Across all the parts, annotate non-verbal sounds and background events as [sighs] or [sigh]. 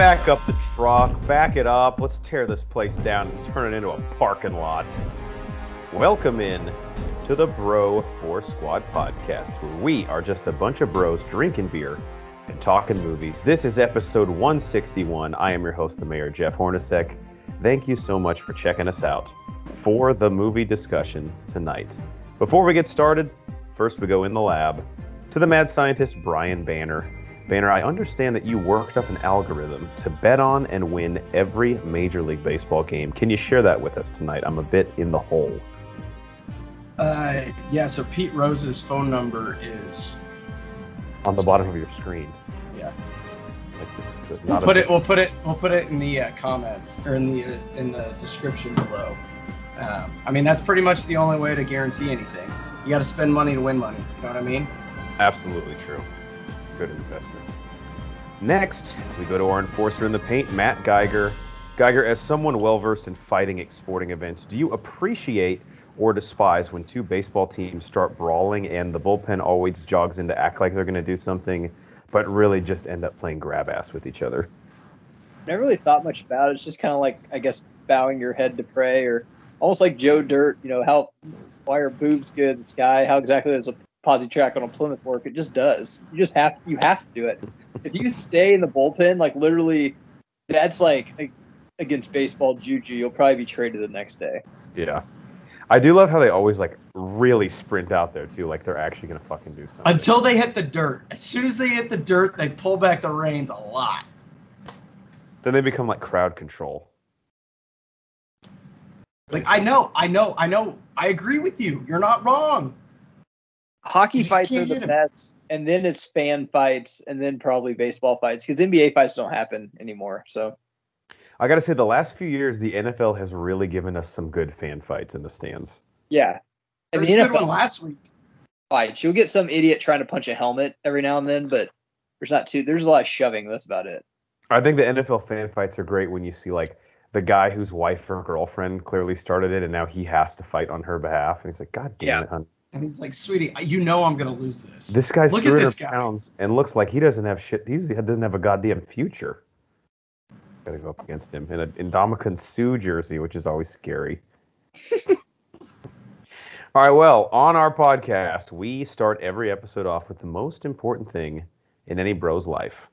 back up the truck, back it up. Let's tear this place down and turn it into a parking lot. Welcome in to the Bro Force Squad podcast, where we are just a bunch of bros drinking beer and talking movies. This is episode 161. I am your host, the mayor, Jeff Hornacek. Thank you so much for checking us out for the movie discussion tonight. Before we get started, first we go in the lab to the mad scientist Brian Banner. Banner, I understand that you worked up an algorithm to bet on and win every Major League Baseball game. Can you share that with us tonight? I'm a bit in the hole. Uh, yeah, so Pete Rose's phone number is On the bottom of your screen. yeah. Like this is a- We'll put it. We'll put it. We'll put it in the uh, comments or in the uh, in the description below. Um, I mean, that's pretty much the only way to guarantee anything. You got to spend money to win money. You know what I mean? Absolutely true. Good investment. Next, we go to our enforcer in the paint, Matt Geiger. Geiger, as someone well versed in fighting at sporting events, do you appreciate or despise when two baseball teams start brawling and the bullpen always jogs in to act like they're going to do something, but really just end up playing grab ass with each other? I never really thought much about it. It's just kind of like I guess bowing your head to pray, or almost like Joe Dirt. You know how why are boobs good in sky? How exactly does a posi track on a Plymouth work? It just does. You just have you have to do it. If you stay in the bullpen, like literally, that's like against baseball juju. You'll probably be traded the next day. Yeah. I do love how they always like really sprint out there too, like they're actually going to fucking do something. Until they hit the dirt. As soon as they hit the dirt, they pull back the reins a lot. then they become like crowd control. Like I know, I know, I know. I agree with you. You're not wrong. Hockey You fights are the hit 'em. best, and then it's fan fights, and then probably baseball fights because NBA fights don't happen anymore. So I got to say, the last few years, the NFL has really given us some good fan fights in the stands. yeah, and There's the a good NFL one last week. fights. You'll get some idiot trying to punch a helmet every now and then, but there's not too. There's a lot of shoving. That's about it. I think the NFL fan fights are great when you see like the guy whose wife or girlfriend clearly started it, and now he has to fight on her behalf, and he's like, "God damn Yeah. it, hon. And he's like, "Sweetie, you know I'm gonna lose this." This guy's Look at 300 this guy. pounds and looks like he doesn't have shit. He's, he doesn't have a goddamn future." Got to go up against him in a Ndamukong Suh jersey, which is always scary. [laughs] All right, well, on our podcast, we start every episode off with the most important thing in any bro's life,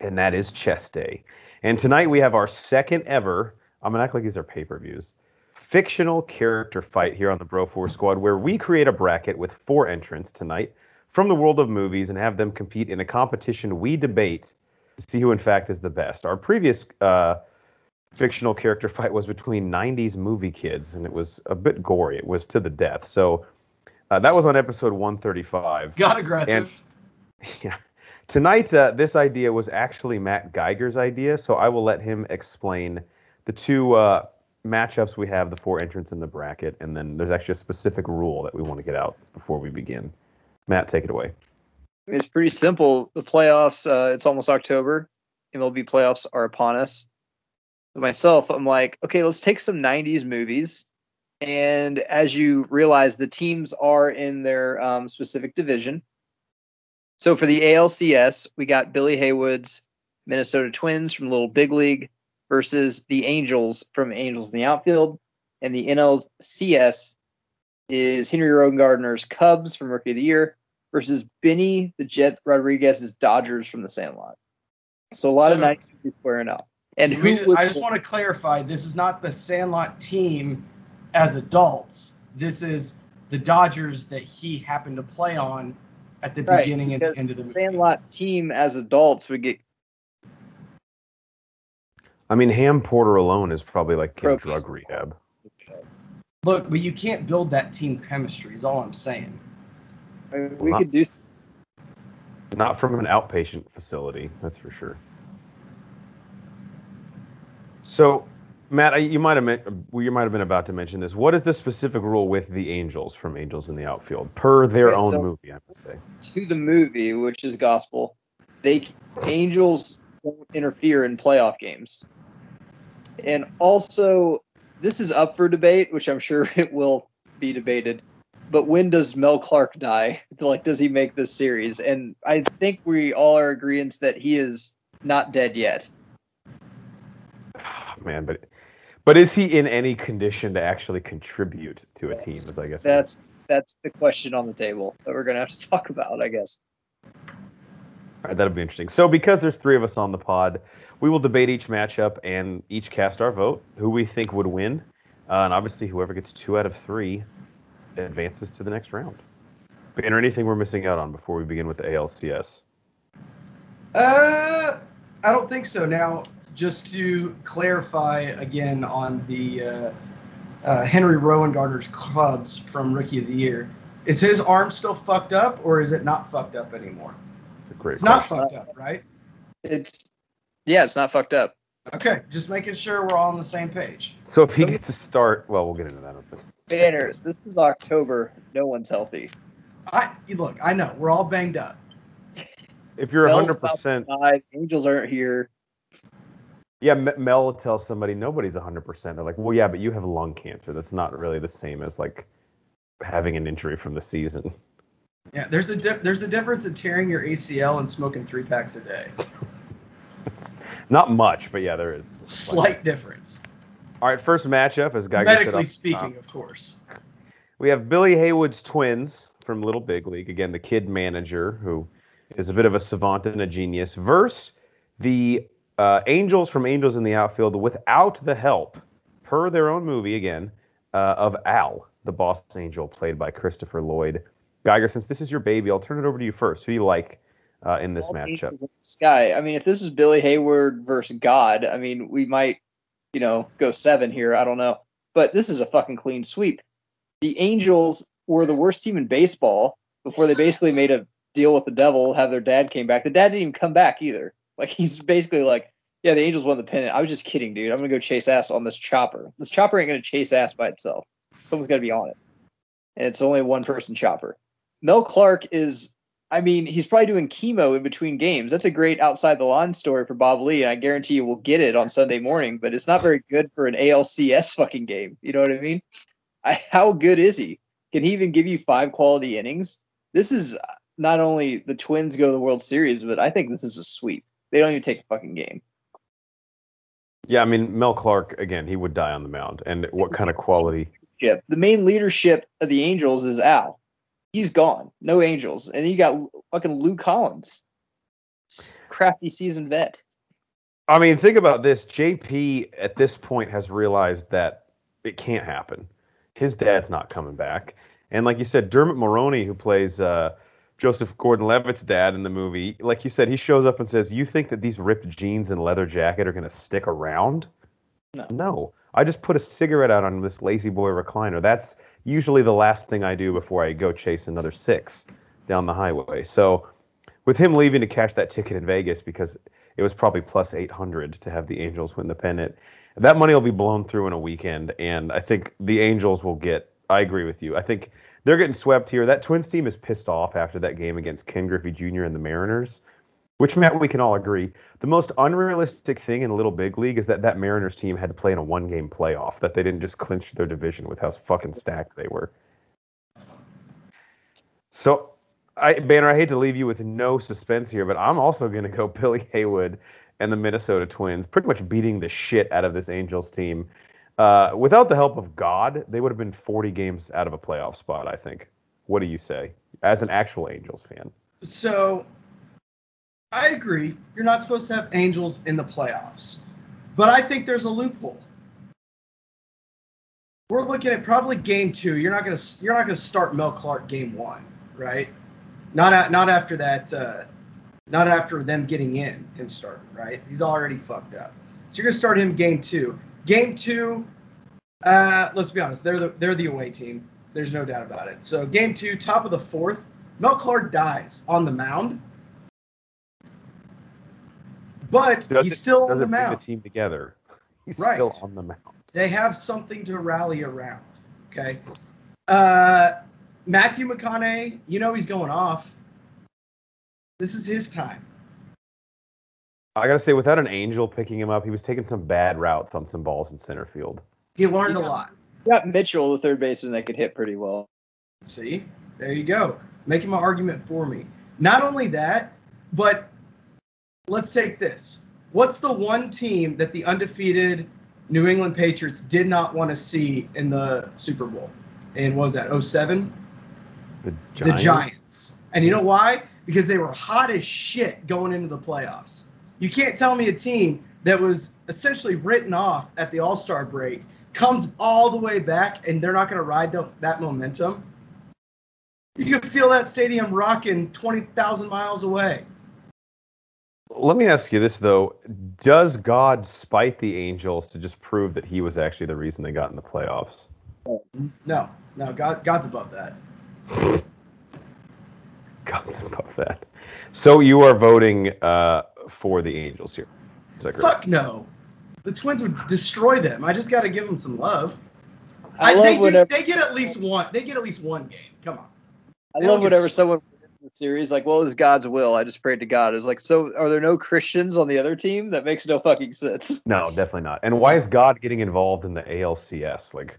and that is chest day. And tonight we have our second ever, I'm going to act like these are pay per views, fictional character fight here on the Bro Force Squad, where we create a bracket with four entrants tonight from the world of movies and have them compete in a competition we debate to see who, in fact, is the best. Our previous uh, fictional character fight was between 90s movie kids, and it was a bit gory. It was to the death. So uh, that was on episode 135. Got aggressive. [laughs] Yeah. Tonight, uh, this idea was actually Matt Geiger's idea, so I will let him explain the two uh, matchups we have, the four entrants in the bracket, and then there's actually a specific rule that we want to get out before we begin. Matt, take it away. It's pretty simple. The playoffs. Uh, it's almost October. MLB playoffs are upon us. Myself, I'm like, okay, let's take some '90s movies, and as you realize, the teams are in their um, specific division. So for the ALCS, we got Billy Haywood's Minnesota Twins from the Little Big League versus the Angels from Angels in the outfield, and the NLCS is Henry Rowengartner's Cubs from Rookie of the Year versus Benny the Jet Rodriguez's Dodgers from the Sandlot. So a lot of So- nights squaring up. And who just- I just want to clarify: this is not the Sandlot team as adults. This is the Dodgers that he happened to play on at the Right, beginning and the end of the movie. Sandlot team as adults would get I mean, Ham Porter alone is probably like in drug rehab. Look, but you can't build that team chemistry. Is all I'm saying. I mean, we Well, could do s- Not from an outpatient facility, that's for sure. So, Matt, I- you might have well, you might have been about to mention this. What is the specific rule with the Angels from Angels in the Outfield per their Okay, own so- movie? I must say. to the movie, which is gospel. They Angels won't interfere in playoff games. And also, this is up for debate, which I'm sure [laughs] it will be debated. But when does Mel Clark die? [laughs] Like, does he make this series? And I think we all are agreeing that he is not dead yet. Ah, man, but but is he in any condition to actually contribute to a team? As I guess That's that's the question on the table that we're gonna have to [laughs] talk about, I guess. All right, that'll be interesting. So, because there's three of us on the pod, we will debate each matchup and each cast our vote, who we think would win, uh, and obviously whoever gets two out of three advances to the next round. Banner, anything we're missing out on before we begin with the ALCS? Uh, I don't think so. Now, just to clarify again on the uh, uh, Henry Rowan Gardner's Cubs from Rookie of the Year, is his arm still fucked up or is it not fucked up anymore? It's a great It's not fucked up, right? It's yeah, it's not fucked up. Okay, just making sure we're all on the same page. So if he gets a start, well, we'll get into that. Banners, this is October. No one's healthy. I look, I know we're all banged up. If you're Bell's 100%, Angels aren't here. yeah, Mel will tell somebody nobody's 100%. They're like, well, yeah, but you have lung cancer. That's not really the same as like having an injury from the season. Yeah, there's a dif- there's a difference in tearing your ACL and smoking three packs a day. [laughs] Not much, but yeah, there is. Slight difference, All right, first matchup as Geiger said medically speaking, of course. We have Billy Haywood's twins from Little Big League. Again, the kid manager who is a bit of a savant and a genius. Versus the uh, Angels from Angels in the Outfield without the help, per their own movie again, uh, of Al, the boss angel, played by Christopher Lloyd. Geiger, since this is your baby, I'll turn it over to you first. Who do you like uh, in this All matchup? In Sky. I mean, if this is Billy Haywood versus God, I mean, we might, you know, go seven here. I don't know, but this is a fucking clean sweep. The Angels were the worst team in baseball before they basically made a deal with the devil. Have their dad came back. The dad didn't even come back either. Like [laughs] he's basically like, yeah, the Angels won the pennant. I was just kidding, dude. I'm gonna go chase ass on this chopper. This chopper ain't gonna chase ass by itself. Someone's gotta be on it, and it's only a one person chopper. Mel Clark is I mean, he's probably doing chemo in between games. That's a great outside the line story for Bob Ley, and I guarantee you we'll get it on Sunday morning. But it's not very good for an ALCS fucking game. You know what I mean? I, how good is he? Can he even give you five quality innings? This is uh, not only the Twins go to the World Series, but I think this is a sweep. They don't even take a fucking game. Yeah, I mean, Mel Clark, again, he would die on the mound. And what kind of quality? Yeah, the main leadership of the Angels is Al. He's gone. No Angels, and then you got fucking Lou Collins, crafty seasoned vet. I mean, think about this. JP at this point has realized that it can't happen. His dad's not coming back. And like you said, Dermot Mulroney, who plays uh, Joseph Gordon-Levitt's dad in the movie, like you said, he shows up and says, "You think that these ripped jeans and leather jacket are going to stick around?" No. No. I just put a cigarette out on this La-Z-Boy recliner. That's usually the last thing I do before I go chase another six down the highway. So, with him leaving to cash that ticket in Vegas because it was probably plus 800 to have the Angels win the pennant, that money will be blown through in a weekend. And I think the Angels will get, I agree with you. I think they're getting swept here. That Twins team is pissed off after that game against Ken Griffey Jr. and the Mariners. Which Matt, we can all agree, the most unrealistic thing in Little Big League is that that Mariners team had to play in a one-game playoff. That they didn't just clinch their division with how fucking stacked they were. So, I Banner, I hate to leave you with no suspense here, but I'm also going to go [laughs] Billy Haywood and the Minnesota Twins, pretty much beating the shit out of this Angels team. Uh, without the help of God, they would have been 40 games out of a playoff spot. I think. What do you say, as an actual Angels fan? So I agree. You're not supposed to have Angels in the playoffs. But I think there's a loophole. We're looking at probably game two. You're not gonna you're not gonna start Mel Clark game one, right? Not not after that. Uh, not after them getting in and starting, right? He's already fucked up. So you're gonna start him game two. Game two. Uh, let's be honest. They're the they're the away team. There's no doubt about it. So game two, top of the fourth. Mel Clark dies on the mound. But Doesn't- he's still on doesn't the bring mound. the team together. He's Right. still on the mound. They have something to rally around. Okay. Uh, Matthew McConaughey, you know he's going off. This is his time. I gotta say, without an angel picking him up, he was taking some bad routes on some balls in center field. He learned a Yeah. lot. got Mitchell, the third baseman, that could hit pretty well. See, there you go. Making my argument for me. Not only that, but let's take this. What's the one team that the undefeated New England Patriots did not want to see in the Super Bowl. And was that 07? The Giants. The Giants. And you know why? Because they were hot as shit going into the playoffs. You can't tell me a team that was essentially written off at the All Star break comes all the way back and they're not going to ride the, that momentum. You can feel that stadium rocking 20,000 miles away. Let me ask you this though: Does God spite the angels to just prove that He was actually the reason they got in the playoffs? No, no, God, God's above that. God's above that. So you are voting uh, for the angels here. Is that? Fuck no. The Twins would destroy them. I just got to give them some love. I, I, love they, do- whenever they get at least one. They get at least one game. Come on. I they love don't get whenever someone in the series like, "What was God's will?" I just prayed to God. It's like, so are there no Christians on the other team? That makes no fucking sense. [laughs] No, definitely not. And why is God getting involved in the ALCS? Like,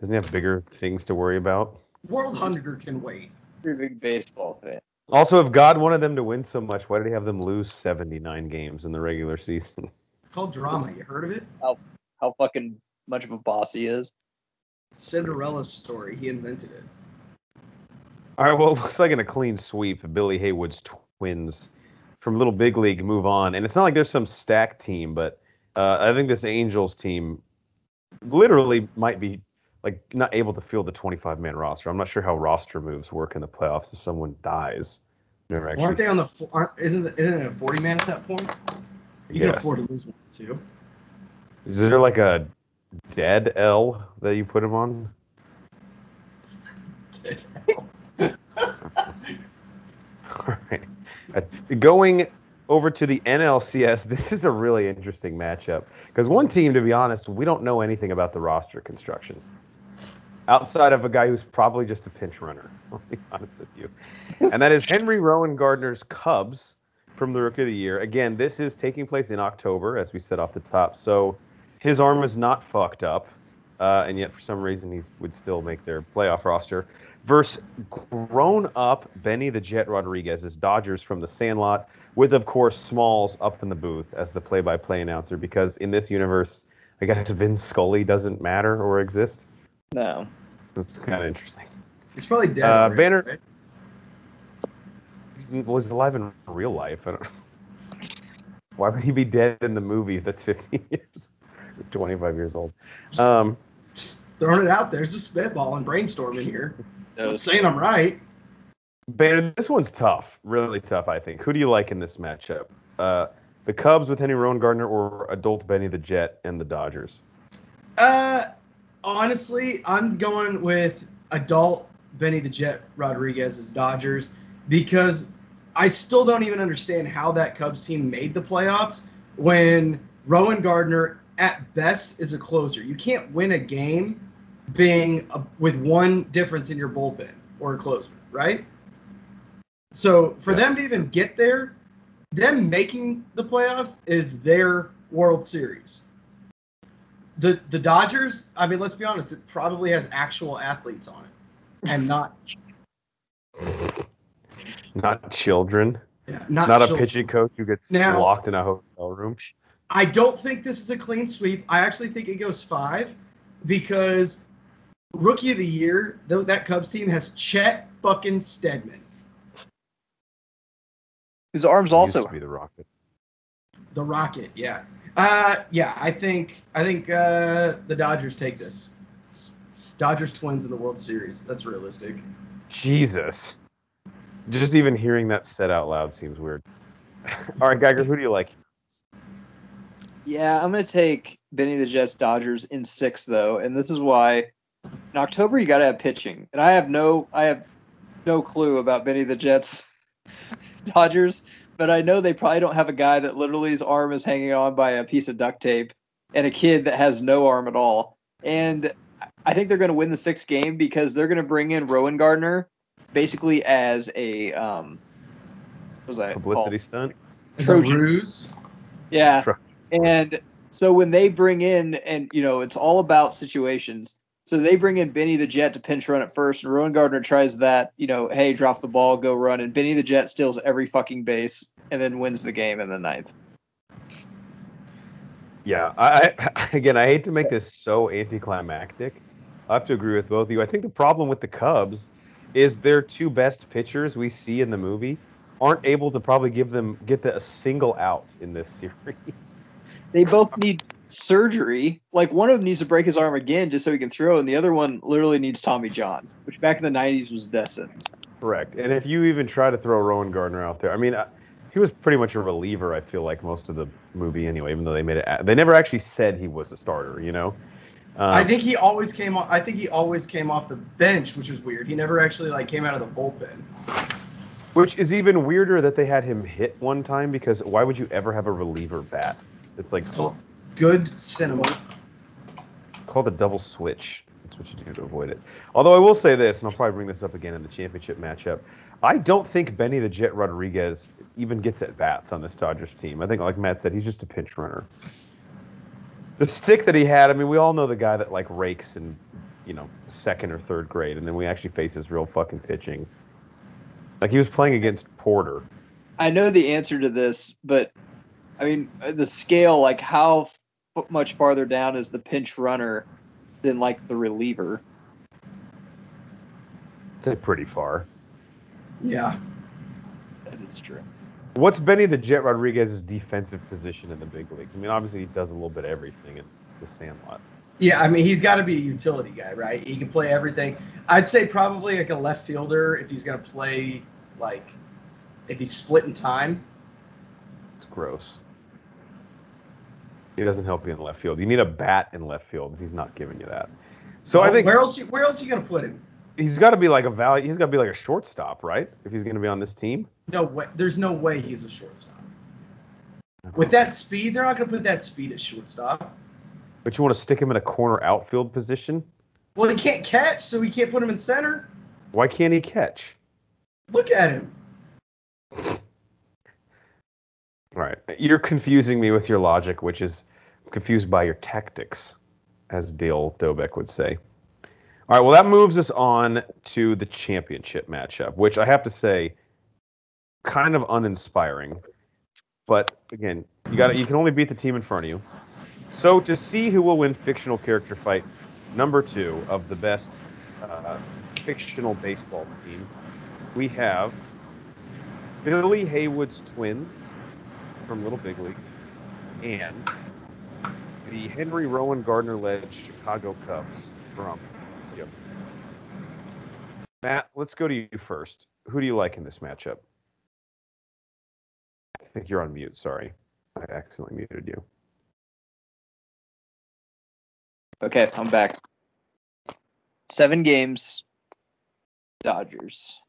doesn't he have bigger things to worry about? World hunger can wait. Pretty big baseball fan. Also, if God wanted them to win so much, why did he have them lose 79 games in the regular season? [laughs] It's called drama. You heard of it? How fucking much of a boss he is. Cinderella's story. He invented it. All right, well, it looks like in a clean sweep, Billy Haywood's Twins from Little Big League move on. And it's not like there's some stack team, but uh, I think this Angels team literally might be like not able to field the 25 man roster. I'm not sure how roster moves work in the playoffs if someone dies. Never actually. Aren't they on the? Aren't, isn't, it- isn't it a forty man at that point? You can Yes. afford to lose one too. Is there like a dead L that you put him on? [laughs] [laughs] All right. Uh, going over to the NLCS, this is a really interesting matchup because one team, to be honest, we don't know anything about the roster construction outside of a guy who's probably just a pinch runner. [laughs] I'll be honest with you, and that is Henry Rowengartner's Cubs from the Rookie of the Year. Again, this is taking place in October, as we said off the top, so his arm is not fucked up, uh, and yet for some reason he would still make their playoff roster. Versus grown up Benny the Jet Rodriguez, his Dodgers from the Sandlot, with of course Smalls up in the booth as the play-by-play announcer, because in this universe, I guess Vince Scully doesn't matter or exist. No. That's kind of interesting. He's probably dead. Uh, already, Banner- right? Well, he's alive in real life. I don't, [laughs] why would he be dead in the movie that's [laughs] 15 years, 25 years old? Um, Just throwing it out there. It's just spitballing, brainstorming here. No, Not saying I'm right. Banner, this one's tough, really tough. I think. Who do you like in this matchup? Uh, the Cubs with Henry Rowengartner, or adult Benny the Jet and the Dodgers? Uh, honestly, I'm going with adult Benny the Jet Rodriguez's Dodgers because I still don't even understand how that Cubs team made the playoffs when Rowengartner at best is a closer. You can't win a game being a, with one difference in your bullpen or a closer, right? So for Yeah. them to even get there, them making the playoffs is their World Series the the Dodgers, I mean, let's be honest, it probably has actual athletes on it, and not [laughs] Not children. yeah, not, Not, a pitching coach who gets Now- locked in a hotel room. I don't think this is a clean sweep. I actually think it goes five because rookie of the year, though that Cubs team has Chet fucking Steadman, His arm's He used also to be the Rocket. the Rocket. Yeah, uh, yeah. I think I think uh, the Dodgers take this. Dodgers Twins in the World Series. That's realistic. Jesus. Just even hearing that said out loud seems weird. [laughs] All right, Geiger, who do you like? Yeah, I'm gonna take Benny the Jets Dodgers in six though, and this is why in October you gotta have pitching. And I have no I have no clue about Benny the Jets [laughs] Dodgers, but I know they probably don't have a guy that literally his arm is hanging on by a piece of duct tape and a kid that has no arm at all. And I think they're gonna win the sixth game because they're gonna bring in Rowengartner basically as a um what was that Publicity called? stunt? Is Trojan. ruse? Yeah. And so when they bring in, and you know, it's all about situations. So they bring in Benny the Jet to pinch run at first, and Rowengartner tries that, you know, hey, drop the ball, go run, and Benny the Jet steals every fucking base and then wins the game in the ninth. Yeah, I, I [laughs] again, I hate to make this so anticlimactic. I have to agree with both of you. I think the problem with the Cubs is their two best pitchers we see in the movie aren't able to probably give them get the, a single out in this [laughs] series. They both need surgery. Like one of them needs to break his arm again just so he can throw, and the other one literally needs Tommy John, which back in the '90s was death sentence. Correct. And if you even try to throw Rowengartner out there, I mean, uh, he was pretty much a reliever. I feel like most of the movie anyway. Even though they made it, they never actually said he was a starter. You know. Um, I think he always came off. I think he always came off the bench, which was weird. He never actually like came out of the bullpen. Which is even weirder that they had him hit one time because why would you ever have a reliever bat? It's like It's called good cinema. called the double switch. That's what you do to avoid it. Although I will say this, and I'll probably bring this up again in the championship matchup. I don't think Benny the Jet Rodriguez even gets at bats on this Dodgers team. I think, like Matt said, he's just a pinch runner. The stick that he had, I mean, we all know the guy that like rakes in, you know, second or third grade, and then we actually face his real fucking pitching. Like he was playing against Porter. I know the answer to this, but I mean the scale. Like how f- much farther down is the pinch runner than like the reliever? It's pretty far. Yeah. That is true. What's Benny the Jet Rodriguez's defensive position in the big leagues? I mean, obviously he does a little bit of everything in the Sandlot. Yeah, I mean he's got to be a utility guy, right? He can play everything. I'd say probably like a left fielder if he's gonna play like if he's split in time. It's gross. He doesn't help you in left field. You need a bat in left field. He's not giving you that. So I think where else? you- Where else are you gonna put him? he's got to be like a value. He's got to be like a shortstop, right? If he's going to be on this team. No way. There's no way he's a shortstop. With that speed, they're not gonna put that speed at shortstop. But you want to stick him in a corner outfield position? Well, he can't catch, so we can't put him in center. Why can't he catch? Look at him. All right, you're confusing me with your logic, which is confused by your tactics, as Dale Doback would say. All right, well that moves us on to the championship matchup, which I have to say, kind of uninspiring. But again, you got you can only beat the team in front of you. So to see who will win fictional character fight number two of the best uh, fictional baseball team, we have Billy Haywood's twins from Little Big League and the Henry Rowengartner led Chicago Cubs from yep. Matt, let's go to you first. Who do you like in this matchup? I think you're on mute. Sorry. I accidentally muted you. Okay, I'm back. Seven games, Dodgers.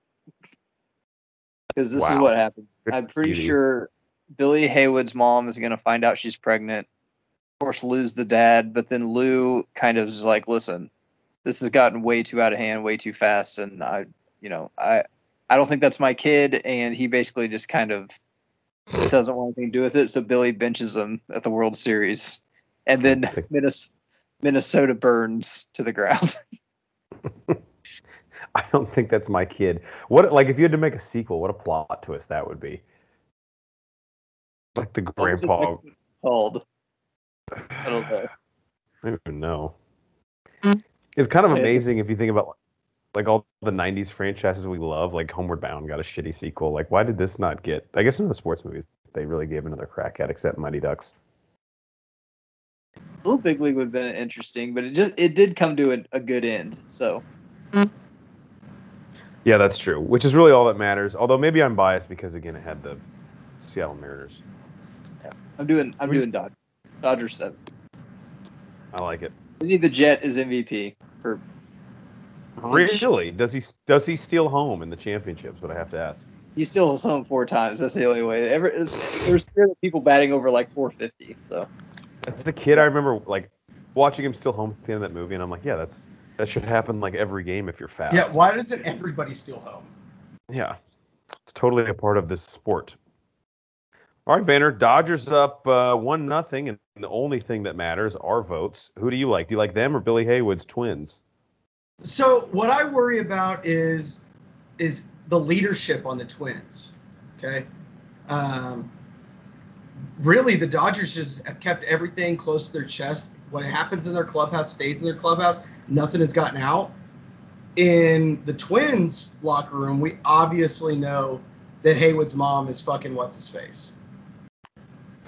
Because this is what happened. I'm pretty beauty. sure Billy Haywood's mom is going to find out she's pregnant. Of course, Lou's the dad, but then Lou kind of is like, "Listen, this has gotten way too out of hand, way too fast, and I, you know, I, I don't think that's my kid." And he basically just kind of doesn't want anything to do with it. So Billy benches him at the World Series, and then [laughs] Minnesota burns to the ground. [laughs] I don't think that's my kid. What like if you had to make a sequel, what a plot twist that would be. Like the grandpa called. I don't know. [sighs] I don't even know. It's kind of amazing if you think about like all the '90s franchises we love. Like Homeward Bound got a shitty sequel. Like, why did this not get? I guess in the sports movies they really gave another crack at, except Mighty Ducks. Little Big League would have been interesting, but it just it did come to a, a good end. So Yeah, that's true. Which is really all that matters. Although maybe I'm biased because again, it had the Seattle Mariners. I'm doing I'm We- doing Dodgers. Dodgers seven. I like it. We need the Jet as MVP for Really? Does he does he steal home in the championships? What I have to ask. he steals home four times. That's the only way. Ever there's people batting over like 450. So As a kid, I remember like watching him steal home at the end of that movie, and I'm like, yeah, that's that should happen like every game if you're fast. Yeah. Why doesn't everybody steal home? Yeah, it's totally a part of this sport. All right, Banner. Dodgers up uh, one nothing, and the only thing that matters are votes. Who do you like? Do you like them or Billy Haywood's Twins? So what I worry about is is the leadership on the Twins. Okay, um, really the Dodgers just have kept everything close to their chest. What happens in their clubhouse stays in their clubhouse. Nothing has gotten out. In the Twins locker room, we obviously know that Haywood's mom is fucking what's his face,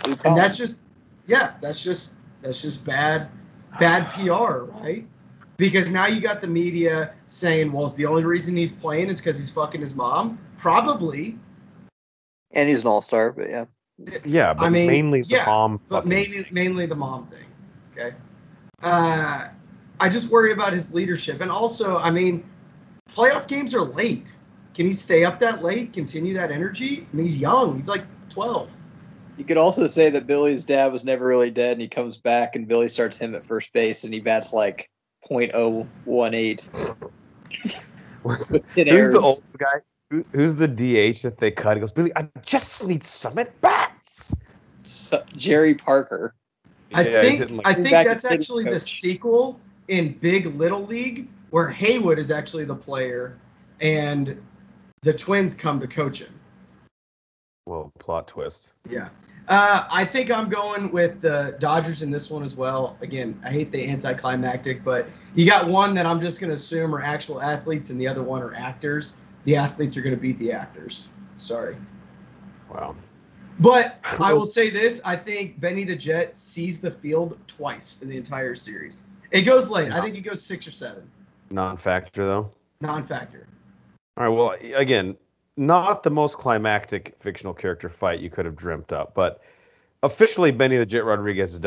and that's just yeah, that's just that's just bad bad PR, right? Because now you got the media saying, well, it's the only reason he's playing is because he's fucking his mom. Probably. and he's an all star, but yeah. Yeah, but I mean, mainly the yeah, mom. But fucking- mainly mainly the mom thing. Okay. Uh, I just worry about his leadership. And also, I mean, playoff games are late. Can he stay up that late? Continue that energy? I mean, he's young. He's like 12. You could also say that Billy's dad was never really dead, and he comes back, and Billy starts him at first base, and he bats like .018 What's- with 10 who's errors. the old guy? Who, who's the DH that they cut? He goes, Billy, I just need some at bats. So- Jerry Parker. I Yeah, think like- I think that's at hitting actually the sequel in Big Little League where Haywood is actually the player and the Twins come to coach him. Whoa, plot twist. Yeah. Uh, I think I'm going with the Dodgers in this one as well. Again, I hate the anticlimactic, but you got one that I'm just going to assume are actual athletes, and the other one are actors. The athletes are going to beat the actors. Sorry. Wow. But I will say this I think Benny the Jet sees the field twice in the entire series. It goes late. I think it goes six or seven. Non factor, though. Non factor. All right. Well, again, not the most climactic fictional character fight you could have dreamt up, but officially, Benny the Jet Rodriguez is.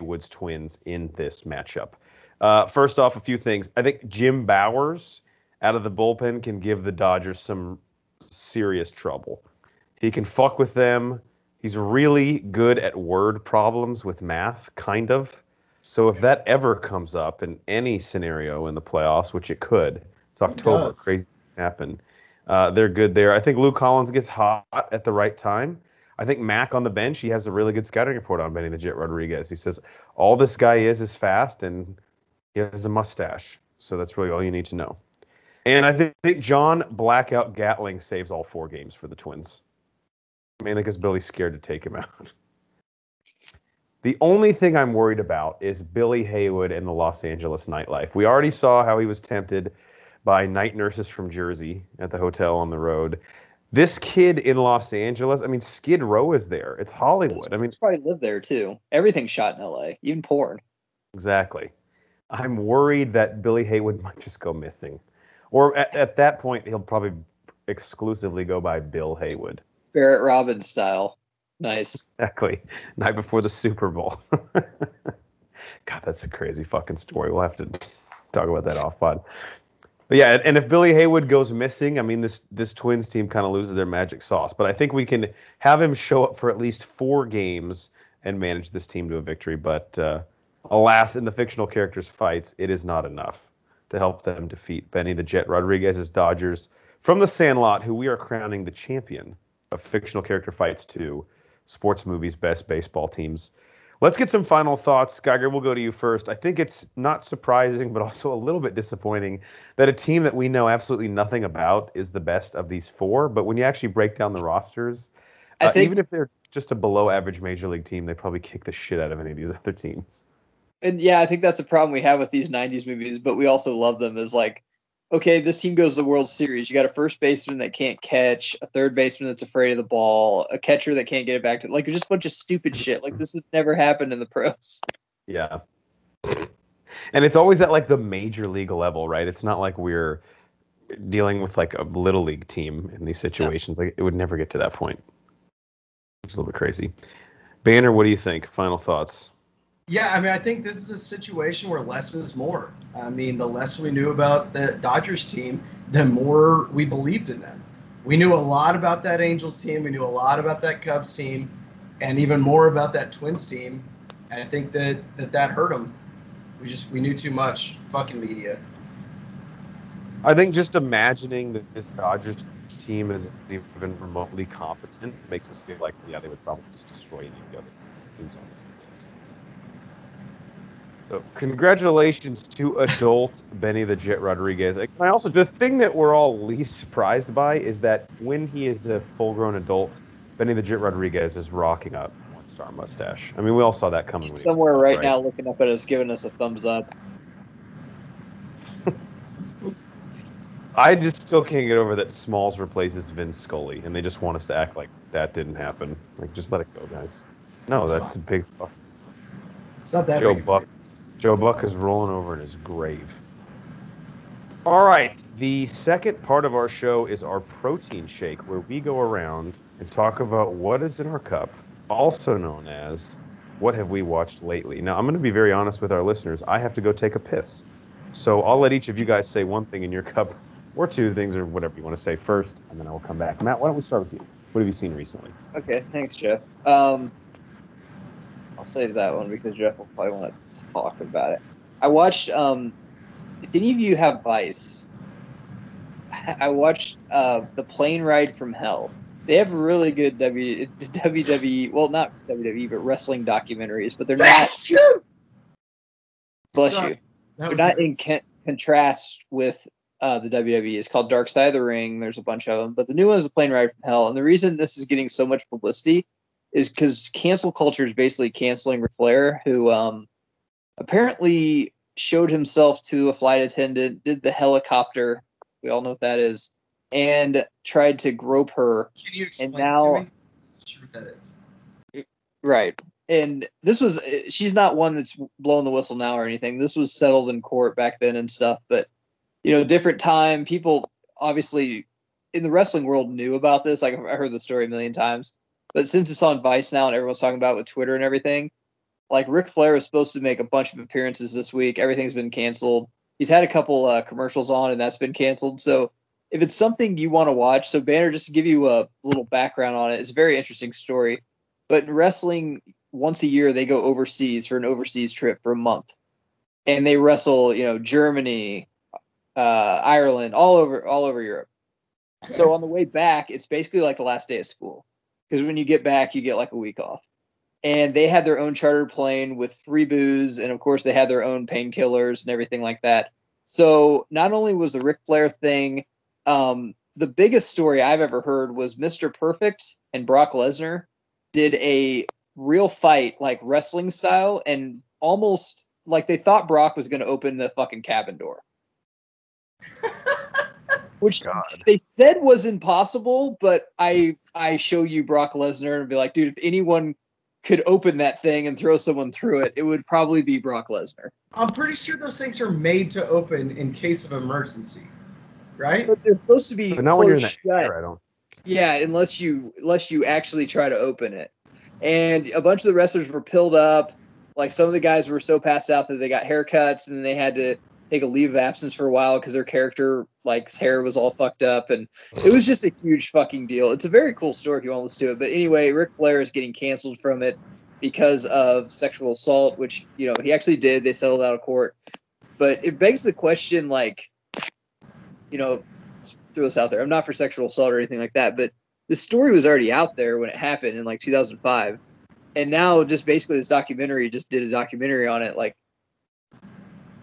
Woods twins in this matchup. Uh, first off, a few things. I think Jim Bowers out of the bullpen can give the Dodgers some serious trouble. He can fuck with them. He's really good at word problems with math, kind of. So if that ever comes up in any scenario in the playoffs, which it could, it's October, does. crazy happen. Uh, they're good there. I think Luke Collins gets hot at the right time. I think Mac on the bench, he has a really good scouting report on Benny the Jet Rodriguez. He says all this guy is is fast and he has a mustache. So that's really all you need to know. And I thi- think John Blackout Gatling saves all four games for the Twins. Mainly because Billy's scared to take him out. [laughs] The only thing I'm worried about is Billy Haywood and the Los Angeles nightlife. We already saw how he was tempted by night nurses from Jersey at the hotel on the road. This kid in Los Angeles, I mean, Skid Row is there. It's Hollywood. I mean, He's probably lived there too. Everything's shot in L.A., even porn. exactly. I'm worried that Billy Haywood might just go missing. Or at, at that point, he'll probably exclusively go by Bill Haywood. Barrett Robbins style. Nice. [laughs] Exactly. Night before the Super Bowl. [laughs] God, that's a crazy fucking story. We'll have to talk about that off pod. But yeah, and if Billy Haywood goes missing, I mean this this Twins team kind of loses their magic sauce. But I think we can have him show up for at least four games and manage this team to a victory. But uh, alas, in the fictional characters fights, it is not enough to help them defeat Benny the Jet Rodriguez's Dodgers from the Sandlot, who we are crowning the champion of fictional character fights to sports movies best baseball teams. Let's get some final thoughts. Geiger, we'll go to you first. I think it's not surprising, but [laughs] also a little bit disappointing that a team that we know absolutely nothing about is the best of these four. But when you actually break down the rosters, uh, think even if they're just a below average major league team, they probably kick the shit out of any of these other teams. And yeah, I think that's the problem we have with these '90s movies, but we also love them. as like, okay, this team goes to the World Series. You got a first baseman that can't catch, a third baseman that's afraid of the ball, a catcher that can't get it back to like just a bunch of stupid shit. Like this has never happened in the pros. [laughs] Yeah. And it's always at like the major league level, right? It's not like we're dealing with like a little league team in these situations. Like it would never get to that point. It's a little bit crazy. Banner, what do you think? Final thoughts? Yeah, I mean, I think this is a situation where less is more. I mean, the less we knew about the Dodgers team, the more we believed in them. We knew a lot about that Angels team. We knew a lot about that Cubs team, and even more about that Twins team. And I think that that, that hurt them. We just we knew too much. Fucking media. I think just imagining that this Dodgers team is even remotely competent makes us feel like, yeah, they would probably just destroy any of the other teams on this team. So congratulations to adult Benny the Jet Rodriguez. And I also the thing that we're all least surprised by is that when he is a full-grown adult, Benny the Jet Rodriguez is rocking up one star mustache. I mean, we all saw that coming. when he- Somewhere right, right. now, looking up at us, giving us a thumbs up. [laughs] I just still can't get over that Smalls replaces Vince Scully, and they just want us to act like that didn't happen. Like, just let it go, guys. No, It's that's a big fuck. It's not that Joe big. Buck. Joe Buck is rolling over in his grave. All right, the second part of our show is our protein shake, where we go around and talk about what is in our cup, also known as what have we watched lately. Now, I'm going to be very honest with our listeners. I have to go take a piss, so I'll let each of you guys say one thing in your [laughs] cup, or two things, or whatever you want to say first, and then I will come back. Matt, why don't we start with you? What have you seen recently? Okay, thanks, Jeff. Um, I'll save that one because Jeff will probably want to talk about it. I watched. Um, if any of you have Vice, [laughs] I watched uh, the plane ride from hell. They have really good W [laughs] WWE. Well, not WWE, but wrestling documentaries. But they're not. [laughs] Bless Sorry. you. They're not in con- contrast with uh, the WWE. It's called Dark Side of the Ring. There's a bunch of them, but the new one is a plane ride from hell. And the reason this is getting so much publicity is because cancel culture is basically canceling Ric Flair, who um, apparently showed himself to a flight attendant, did the helicopter. We all know what that is, and tried to grope her Can you explain now- to me? Sure what that is. Right. And this was, she's not one that's blowing the whistle now or anything. This was settled in court back then and stuff. But, you know, different time. People obviously in the wrestling world knew about this. Like I heard the story a million times. But since it's on Vice now and everyone's talking about it with Twitter and everything, like Ric Flair is supposed to make a bunch of appearances this week. Everything's been canceled. He's had a couple uh, commercials on and that's been canceled. So if it's something you want to watch, so Banner, just to give you a little background on it, it's a very interesting story. But in wrestling, once a year they go overseas for an overseas trip for a month, and they wrestle, you know, Germany, uh, Ireland, all over, all over Europe. So on the way back, it's basically like the last day of school, because when you get back, you get like a week off. And they had their own chartered plane with free booze, and of course they had their own painkillers and everything like that. So not only was the Ric Flair thing, um, the biggest story I've ever heard was Mr. Perfect and Brock Lesnar did a real fight like wrestling style and almost like they thought Brock was going to open the fucking cabin door. [laughs] Which God. they said was impossible, but I I show you Brock Lesnar and be like, dude, if anyone could open that thing and throw someone through it, it would probably be Brock Lesnar. I'm pretty sure those things are made to open in case of emergency, right? But they're supposed to be But not when you're in shut. chair, I don't. Yeah, unless you unless you actually try to open it. And a bunch of the wrestlers were pilled up. Like some of the guys were so passed out that they got haircuts and they had to take a leave of absence for a while because their character like hair was all fucked up and it was just a huge fucking deal. It's a very cool story if you want to listen to it. But anyway, Ric Flair is getting canceled from it because of sexual assault, which you know he actually did. They settled out of court. But it begs the question, like, you know, throw this out there. I'm not for sexual assault or anything like that, but the story was already out there when it happened in like 2005, and now just basically this documentary just did a documentary on it. Like,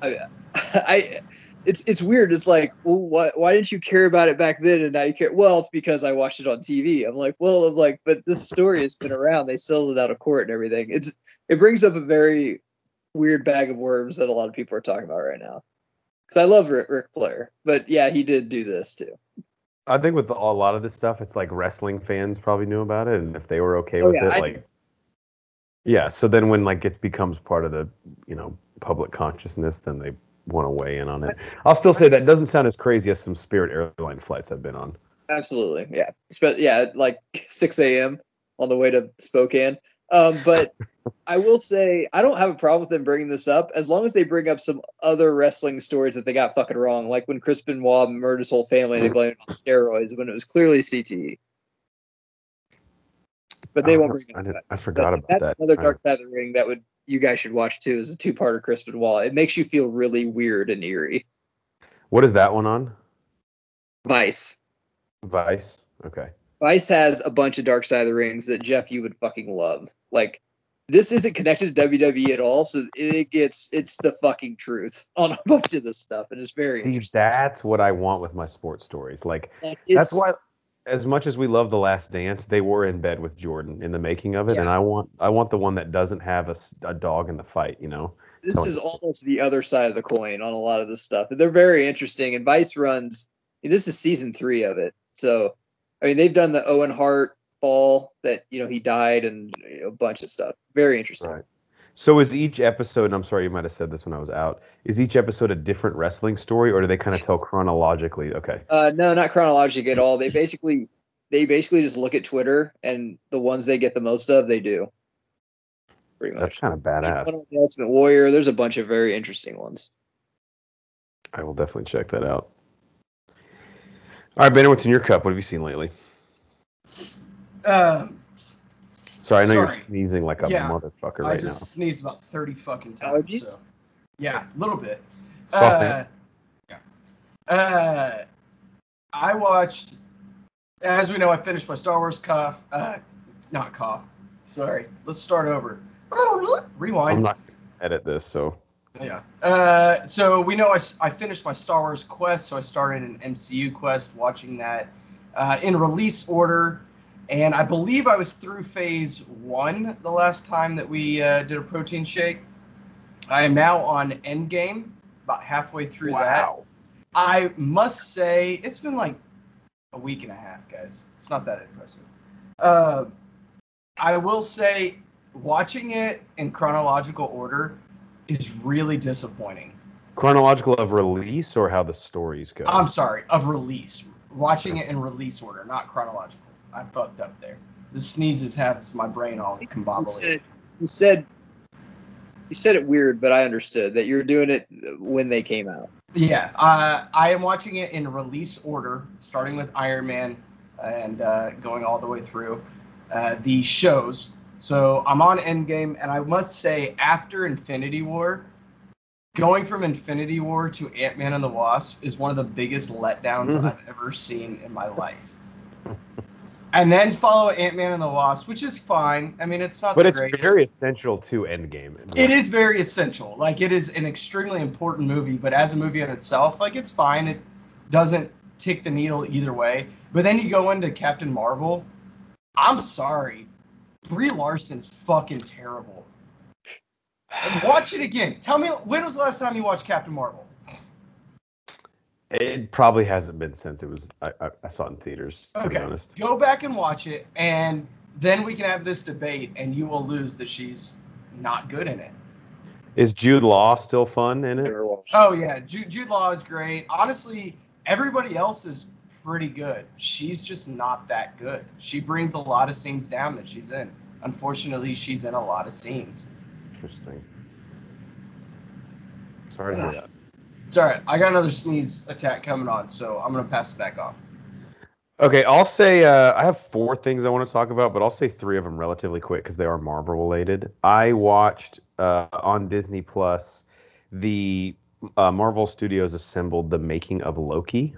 I, [laughs] I it's it's weird. It's like, well, why why didn't you care about it back then and now you care? Well, it's because I watched it on TV. I'm like, well, I'm like, but this story has been around. They settled it out of court and everything. It's it brings up a very weird bag of worms that a lot of people are talking about right now. Because I love Rick, Ric Flair, but yeah, he did do this too. I think with a lot of this stuff, it's like wrestling fans probably knew about it, and if they were okay Oh, with yeah, it, I- like, yeah. So then when like it becomes part of the you know public consciousness, then they want to weigh in on it. I'll still say that doesn't sound as crazy as some Spirit airline flights I've been on. Absolutely, yeah, Spe- yeah, like [laughs] 6 a.m. on the way to Spokane. Um, but [laughs] I will say I don't have a problem with them bringing this up as long as they bring up some other wrestling stories that they got fucking wrong, like when Chris Benoit murdered his whole family, they blamed it on steroids when it was clearly CTE. But they Oh, won't bring it I, up. didn't- I forgot But about that's that. another Dark Side of the Ring that would you guys should watch too. Is a two-parter Chris Benoit. It makes you feel really weird and eerie. What is that one on? Vice. Vice. Okay. Vice has a bunch of Dark Side of the Rings that Jeff you would fucking love. Like this isn't connected to WWE at all, so it gets it's the fucking truth [laughs] on a bunch of this stuff, and it's very See, interesting. that's what I want with my sports stories. Like Like, that's why as much as we love the last dance they were in bed with jordan in the making of it Yeah. and i want i want the one that doesn't have a, a dog in the fight you know this is almost the other side of the coin on a lot of this stuff. They're very interesting, and Vice runs. This is season three of it, so I mean they've done the Owen Hart fall that you know he died and you know, a bunch of stuff. Very interesting. Right. So is each episode and i'm sorry you might have said this when i was out is each episode a different wrestling story or do they kind of tell chronologically okay Uh, no, not chronologically at all. They basically they basically just look at Twitter and the ones they get the most of, they do. Pretty much. that's much. kind of Like, badass one on the Ultimate Warrior. There's a bunch of very interesting ones. i will definitely check that out all right ben what's in your cup what have you seen lately Um, sorry i know Sorry. you're sneezing like a Yeah, motherfucker I right just now sneezed about thirty fucking times. Allergies? So. Yeah, a little bit. Uh, yeah. Uh, I watched. As we know, I finished my Star Wars cough. Uh, not cough. Sorry. Let's start over. Rewind. i'm not edit this so Yeah. Uh, so we know I, I finished my Star Wars quest, so I started an MCU quest, watching that uh, in release order, and I believe I was through phase one the last time that we uh, did a protein shake. I am now on Endgame, about halfway through that. I must say it's been like a week and a half, guys. It's not that impressive. Uh, I will say, watching it in chronological order is really disappointing. chronological of release or how the stories go I'm sorry, of release. Watching it in release order, not chronological. I fucked up there. The sneezes have my brain all You combobulated. said, you said you said it weird, but I understood that you're doing it when they came out. Yeah, uh, I am watching it in release order, starting with Iron Man and uh, going all the way through uh, the shows. So I'm on Endgame, and I must say, after Infinity War, going from Infinity War to Ant Man and the Wasp is one of the biggest letdowns Mhm. I've ever seen in my life. [laughs] and then follow Ant Man and the Wasp, which is fine. I mean, it's not but the it's greatest. very essential to endgame It is very essential. Like it is an extremely important movie, but as a movie in itself, like it's fine. It doesn't tick the needle either way. But then you go into Captain Marvel. I'm sorry, Brie Larson's fucking terrible. Watch it again. Tell me when was the last time you watched Captain Marvel? It probably hasn't been since it was. I, I, I saw it in theaters. To be Okay. honest, Go back and watch it, and then we can have this debate, and you will lose that she's not good in it. is Jude Law still fun in it? Oh yeah, Jude, Jude Law is great. Honestly, everybody else is pretty good. She's just not that good. She brings a lot of scenes down that she's in. Unfortunately, she's in a lot of scenes. Interesting. Sorry to hear that. It's all right. I got another sneeze attack coming on, so I'm gonna pass it back off. Okay, I'll say uh, I have four things I want to talk about, but I'll say three of them relatively quick because they are Marvel related. I watched uh, on Disney Plus the uh, Marvel Studios assembled the making of Loki.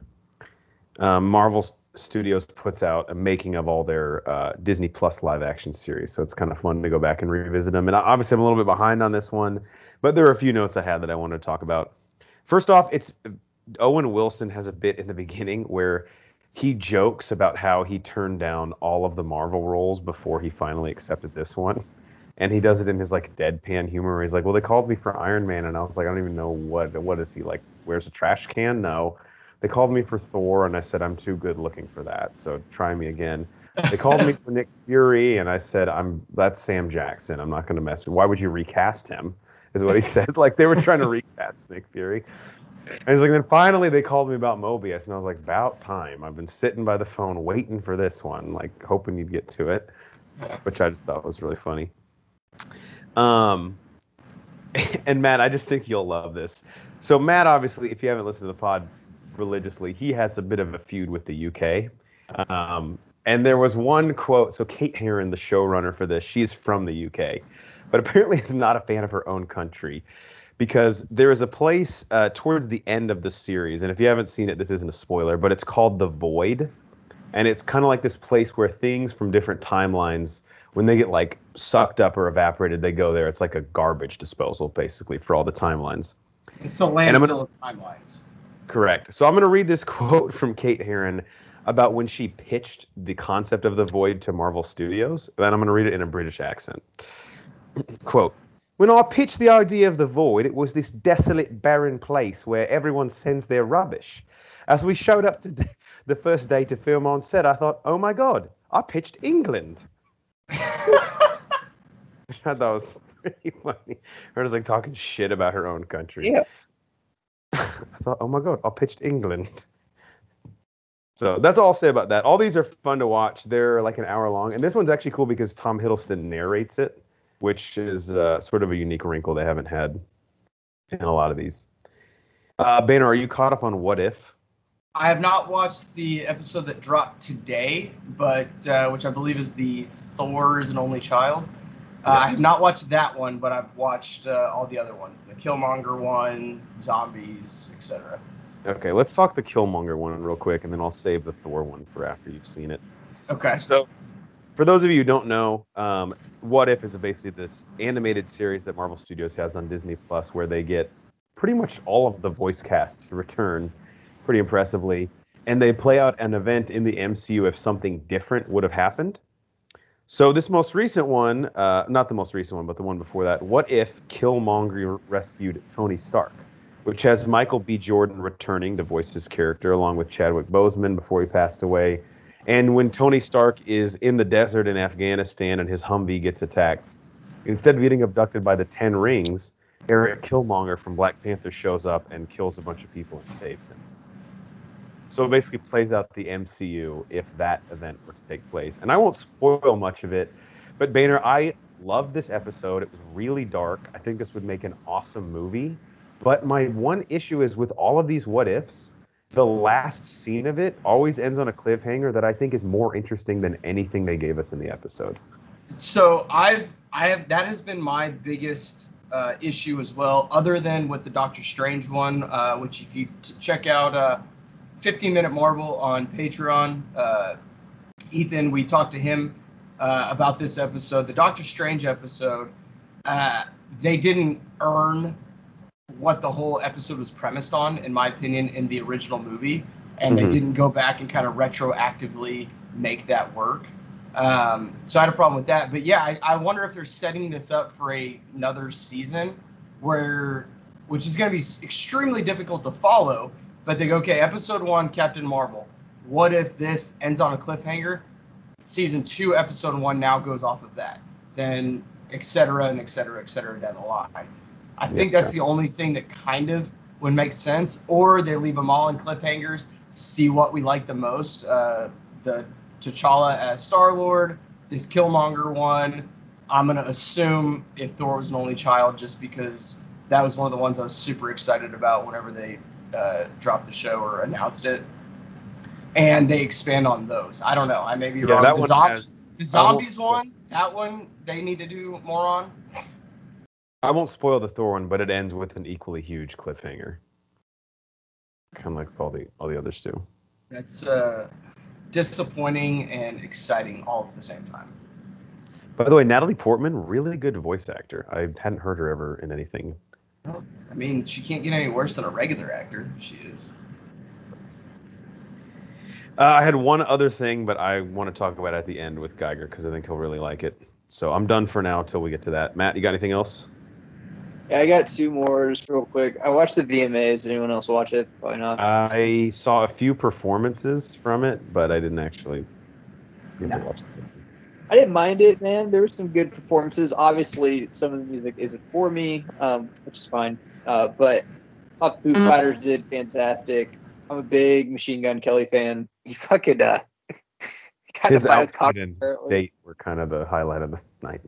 Um, Marvel Studios puts out a making of all their uh, Disney Plus live action series, so it's kind of fun to go back and revisit them. And obviously, I'm a little bit behind on this one, but there are a few notes I had that I wanted to talk about. First off, it's Owen Wilson has a bit in the beginning where he jokes about how he turned down all of the Marvel roles before he finally accepted this one. And he does it in his like deadpan humor. Where he's like, "Well, they called me for Iron Man," and I was like, "I don't even know what what is he like? Where's a trash can? No, they called me for Thor, and I said I'm too good looking for that. So try me again. They called me [laughs] for Nick Fury, and I said I'm that's Sam Jackson. I'm not going to mess with. Why would you recast him? Is what he [laughs] said. Like they were trying to recast Nick Fury. And he's like, then finally they called me about Mobius, and I was like, about time. I've been sitting by the phone waiting for this one, like hoping you'd get to it, which I just thought was really funny. Um, [laughs] and Matt, I just think you'll love this. So Matt, obviously, if you haven't listened to the pod religiously, he has a bit of a feud with the UK. Um, and there was one quote. So Kate Herron, the showrunner for this, she's from the UK, [laughs] but apparently is not a fan of her own country because there is a place uh, towards the end of the series, and if you haven't seen it, this isn't a spoiler, but it's called the Void, and it's kind of like this place where things from different timelines, when they get like sucked up or evaporated, they go there. It's like a garbage disposal, basically, for all the timelines. It's the landfill gonna- of timelines. Correct. So I'm going to read this [laughs] quote from Kate Herron about when she pitched the concept of the void to Marvel Studios, and I'm going to read it in a British accent. [coughs] quote When I pitched the idea of the void, it was this desolate, barren place where everyone sends their rubbish. As we showed up to [laughs] the first day to film on set, I thought, oh my God, I pitched England. [laughs] I thought that was pretty [laughs] funny. Her was like talking shit about her own country. Yeah. I thought, oh my god, I pitched England. So that's all I'll say about that. All these are fun to watch. They're like an hour long, and this one's actually cool because Tom Hiddleston narrates it, which is uh, sort of a unique wrinkle they haven't had in a lot of these. Uh, Banner, are you caught up on What If? I have not watched the episode that dropped today, but uh, which I believe is the Thor is an only child. Uh, I have not watched that one, but I've watched uh, all the other ones: the Killmonger one, zombies, etc. Okay, let's talk the Killmonger one real quick, and then I'll save the Thor one for after you've seen it. Okay. So, for those of you who don't know, um, What If is basically this animated series that Marvel Studios has on Disney Plus, where they get pretty much all of the voice cast to return, pretty impressively, and they play out an event in the MCU if something different would have happened. So this most recent one, uh, not the most recent one, but the one before that, What If Killmonger rescued Tony Stark? Which has Michael B. Jordan returning to voice his character along with Chadwick Boseman before he passed away. And when Tony Stark is in the desert in Afghanistan and his Humvee gets attacked, instead of getting abducted by the Ten Rings, Eric Killmonger from Black Panther shows up and kills a bunch of people and saves him. So it basically plays out the MCU if that event were to take place. And I won't spoil much of it, but Boehner, I loved this episode. It was really dark. I think this would make an awesome movie. But my one issue is with all of these what ifs, the last scene of it always ends on a cliffhanger that I think is more interesting than anything they gave us in the episode. So I've I have that has been my biggest uh, issue as well, other than with the Doctor Strange one, uh, which if you t- check out uh, 15 Minute Marvel on Patreon, uh, Ethan, we talked to him uh, about this episode, the Doctor Strange episode. Uh, they didn't earn what the whole episode was premised on, in my opinion, in the original movie, and Mhm. they didn't go back and kind of retroactively make that work. Um, so I had a problem with that. But yeah, I, I wonder if they're setting this up for a, another season where, which is going to be extremely difficult to follow. But they go, okay, episode one, Captain Marvel. What if this ends on a cliffhanger? Season two, episode one now goes off of that. Then et cetera and et cetera, et cetera down the line. I think that's the only thing that kind of would make sense. Or they leave them all in cliffhangers, see what we like the most. Uh, the T'Challa as Star Lord, this Killmonger one. I'm gonna assume if Thor was an only child, just because that was one of the ones I was super excited about whenever they uh, dropped the show or announced it. And they expand on those. I don't know. I may be Yeah, wrong. the, zombies, has- the zombies one, that one they need to do more on. I won't spoil the Thor one, but it ends with an equally huge cliffhanger. Kind of like all the all the others do. That's uh, disappointing and exciting all at the same time. By the way, Natalie Portman, really good voice actor. I hadn't heard her ever in anything. I mean, she can't get any worse than a regular actor. She is. Uh, I had one other thing, but I want to talk about it at the end with Geiger because I think he'll really like it. So I'm done for now until we get to that. Matt, you got anything else? Yeah, I got two more just real quick. I watched the VMAs. Did anyone else watch it? Probably not. I saw a few performances from it, but I didn't actually get to watch it. I didn't mind it, man. There were some good performances. Obviously, some of the music isn't for me, um, which is fine. Uh, but thought Foo Fighters did fantastic. I'm a big Machine Gun Kelly fan. [laughs] He fucking uh, [laughs] kind His of fight with outfit Conor, and state were kind of the highlight of the [laughs] night.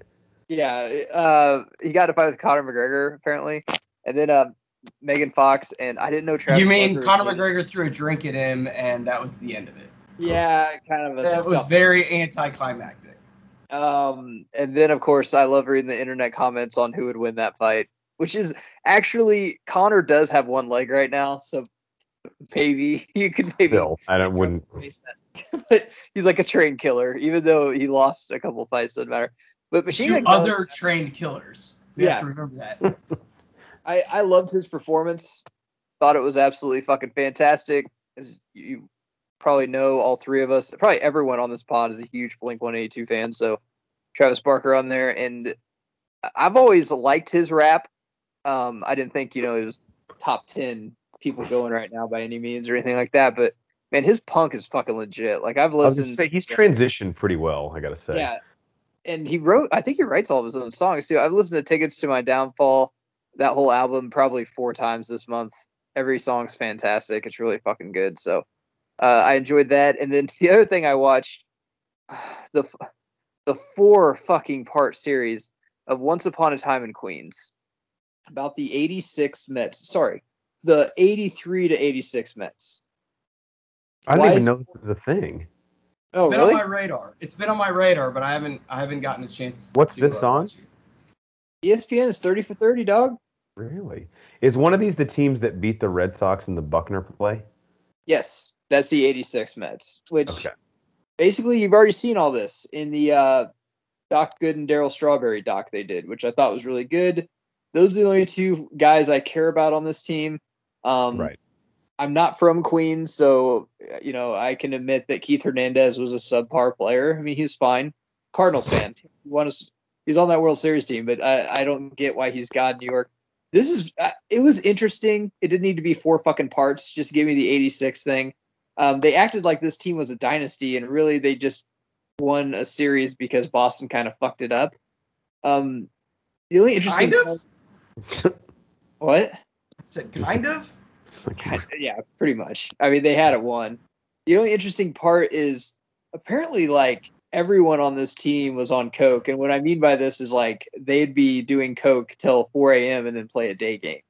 Yeah, uh, he got to fight with Conor McGregor apparently, and then um, Megan Fox and I didn't know Travis. you mean Barker Conor McGregor threw a drink at him, and that was the end of it. Yeah, kind of a. That was scuffle. very anticlimactic. Um, and then of course I love reading the internet comments on who would win that fight, which is actually Conor does have one leg right now, so maybe [laughs] you could maybe. Still, I don't, wouldn't. [laughs] but he's like a train killer, even though he lost a couple fights. Doesn't matter. But Machine Two Gun Kelly, other trained killers. We Yeah. have to remember that. [laughs] I, I loved his performance. Thought it was absolutely fucking fantastic. As you probably know, all three of us, probably everyone on this pod is a huge Blink 182 fan. So Travis Barker on there, and I've always liked his rap. Um, I didn't think you know it was top ten people going right now by any means or anything like that. But man, his punk is fucking legit. Like I've I was listened. just say he's transitioned pretty well. I gotta say. Yeah. And he wrote, I think he writes all of his own songs too. I've listened to Tickets to My Downfall, that whole album, probably four times this month. Every song's fantastic. It's really fucking good. So uh, I enjoyed that. And then [laughs] the other thing I watched, [sighs] the the four fucking part series of Once Upon a Time in Queens about the 86 Mets. Sorry, the 83 to 86 Mets. I didn't Why even know the thing. Oh, it's been really? on my radar. It's been on my radar, but I haven't I haven't gotten a chance. What's to, this uh, on? ESPN is 30 for 30, dog. Really? Is one of these the teams that beat the Red Sox in the Buckner play? Yes, that's the 86 Mets, which Okay. basically you've already seen all this in the uh, Doc Good and Darryl Strawberry doc they did, which I thought was really good. Those are the only two guys I care about on this team. Um, Right. I'm not from Queens, so uh, you know I can admit that Keith Hernandez was a subpar player. I mean, he was fine. Cardinals fan. He won us. He's on that World Series team, but I, I don't get why he's God New York. This is uh, it was interesting. It didn't need to be four fucking parts. Just give me the 86 thing. Um, they acted like this team was a dynasty, and really they just won a series because Boston kind of fucked it up. Um, the only interesting Kind of? [laughs] what? Said kind of. Kind [laughs] yeah, pretty much. I mean, they had it won. The only interesting part is apparently like everyone on this team was on coke, and what I mean by this is like they'd be doing coke till 4 a.m. and then play a day game.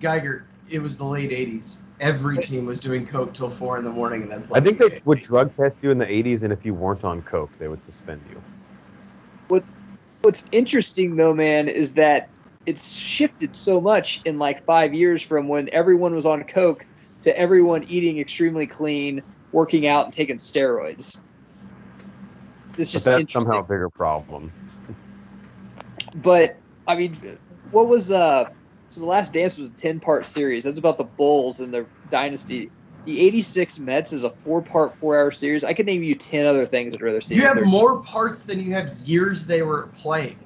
Geiger, it was the late '80s. Every team was doing coke till four in the morning and then. Play I think they playing would drug test you in the 80s, and if you weren't on coke, they would suspend you. What What's interesting though, man, is that it's shifted so much in like five years from when everyone was on coke to everyone eating extremely clean, working out, and taking steroids. It's But just that's somehow a bigger problem. but I mean, what was uh? So the Last Dance was a ten part series. That's about the Bulls and the dynasty. The '86 Mets is a four part, four hour series. I could name you ten other things I'd rather see. You have more parts than you have years they were playing.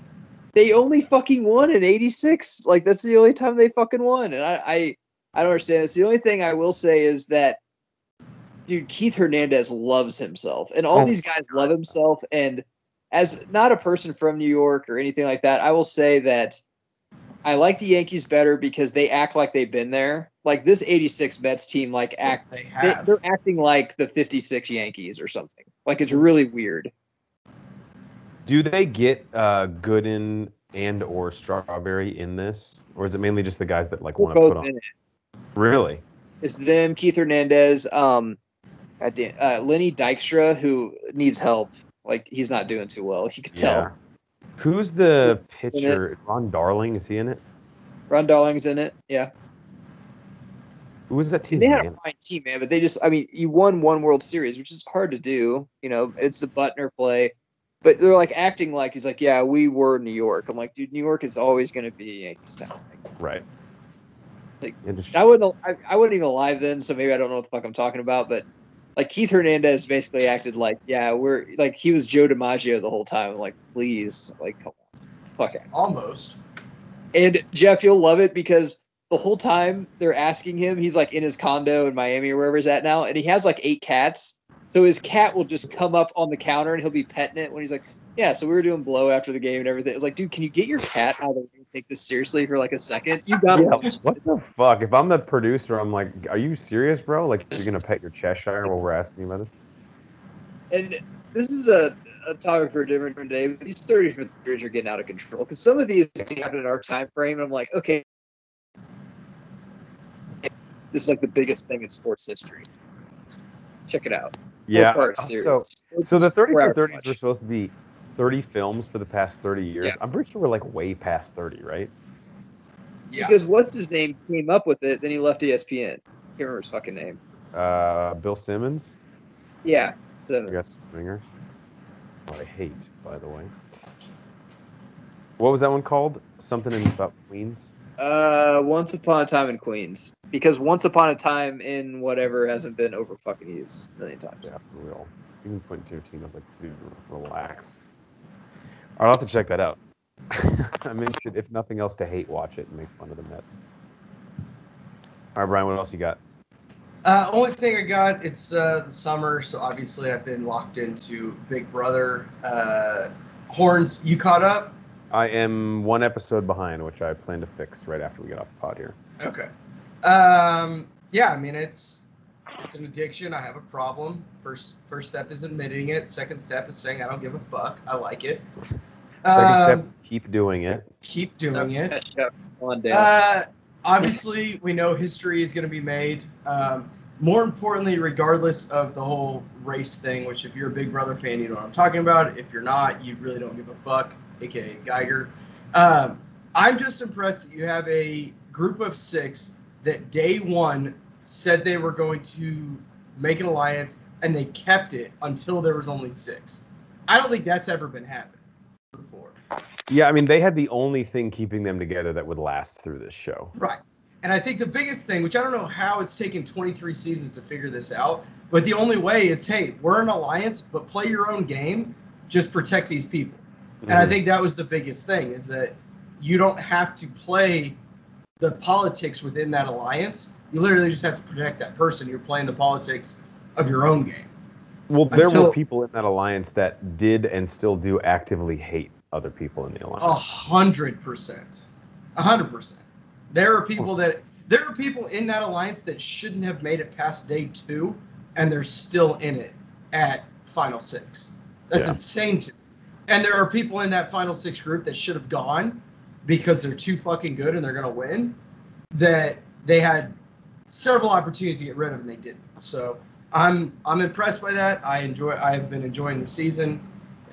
They only fucking won in '86. Like that's the only time they fucking won, and I, I, I don't understand. It's the only thing I will say is that, dude, Keith Hernandez loves himself, and all Oh. these guys love himself. And as not a person from New York or anything like that, I will say that I like the Yankees better because they act like they've been there. Like this '86 Mets team, like act They they, have. they're acting like the '56 Yankees or something. Like it's really weird. Do they get uh, Gooden and or Strawberry in this, or is it mainly just the guys that like want to put both on? in it. Really? It's them, Keith Hernandez, um, goddamn, uh, Lenny Dykstra, who needs help. Like he's not doing too well. You could Yeah. tell. Who's the Who's pitcher? Ron Darling is he in it? Ron Darling's in it. Yeah, Who was that team? they had a fine team, man. But they just, I mean, you won one World Series, which is hard to do. You know, it's a Buckner play. But they're like acting like he's like, yeah, we were New York. I'm like, dude, New York is always going to be Yankees town. Like, Right. Like, I wasn't, I, I wasn't even alive then, so maybe I don't know what the fuck I'm talking about. But like Keith Hernandez basically acted like, yeah, we're like he was Joe DiMaggio the whole time. I'm like, please, like, come on, fuck it. Almost. And Jeff, you'll love it because the whole time they're asking him, he's like in his condo in Miami or wherever he's at now, and he has like eight cats. So his cat will just come up on the counter and he'll be petting it when he's like, Yeah, so we were doing blow after the game and everything. It was like, dude, can you get your cat out of and take this seriously for like a second? You gotta Yeah, what the fuck? If I'm the producer, I'm like, are you serious, bro? Like, you're gonna pet your Cheshire while we're asking you about this? and this is a, a topic for a different day. But these 30 for threes are getting out of control because some of these happen in our time frame. And I'm like, okay, this is like the biggest thing in sports history. Check it out. Yeah. So, so the 30 for hours 30s were supposed to be 30 films for the past 30 years. Yeah. I'm pretty sure we're like way past 30, right? Yeah. because what's his name came up with it, then he left ESPN. Can't remember his fucking name. Uh, Bill Simmons, Yeah, so I guess Ringer. What I hate, by the way. What was that one called? Something in about Queens. Uh, Once Upon a Time in Queens. Because Once Upon a Time in whatever hasn't been over fucking used a million times. Yeah, for real. Even Quentin Tarantino was like, dude, relax. I'll have to check that out. [laughs] I'm interested, if nothing else, to hate watch it and make fun of the Mets. All right, Brian, what else you got? Uh, only thing I got, it's uh, the summer, so obviously I've been locked into Big Brother. Uh, Horns, you caught up? I am one episode behind, which I plan to fix right after we get off the pod here. Okay. Um, yeah, I mean it's it's an addiction. I have a problem. First first step is admitting it. Second step is saying I don't give a fuck. I like it. Second Um, step is keep doing it. keep doing it. Catch up on down. Uh, obviously, we know history is going to be made. Um, more importantly, regardless of the whole race thing, which if you're a Big Brother fan, you know what I'm talking about. If you're not, you really don't give a fuck, aka Geiger. Um, I'm just impressed that you have a group of six that day one said they were going to make an alliance, and they kept it until there was only six. I don't think that's ever been happened before. Yeah, I mean, they had the only thing keeping them together that would last through this show. Right. And I think the biggest thing, which I don't know how it's taken 23 seasons to figure this out, but the only way is hey, we're an alliance, but play your own game, just protect these people. And I Mhm. think that was the biggest thing is that you don't have to play the politics within that alliance. You literally just have to protect that person. You're playing the politics of your own game. Well, there Until- were people in that alliance that did and still do actively hate other people in the alliance. A hundred percent. A hundred percent. There are people that there are people in that alliance that shouldn't have made it past day two, and they're still in it at final six. That's Yeah. insane to me. And there are people in that final six group that should have gone because they're too fucking good and they're gonna win. That they had several opportunities to get rid of and they didn't. So I'm I'm impressed by that. I enjoy I've been enjoying the season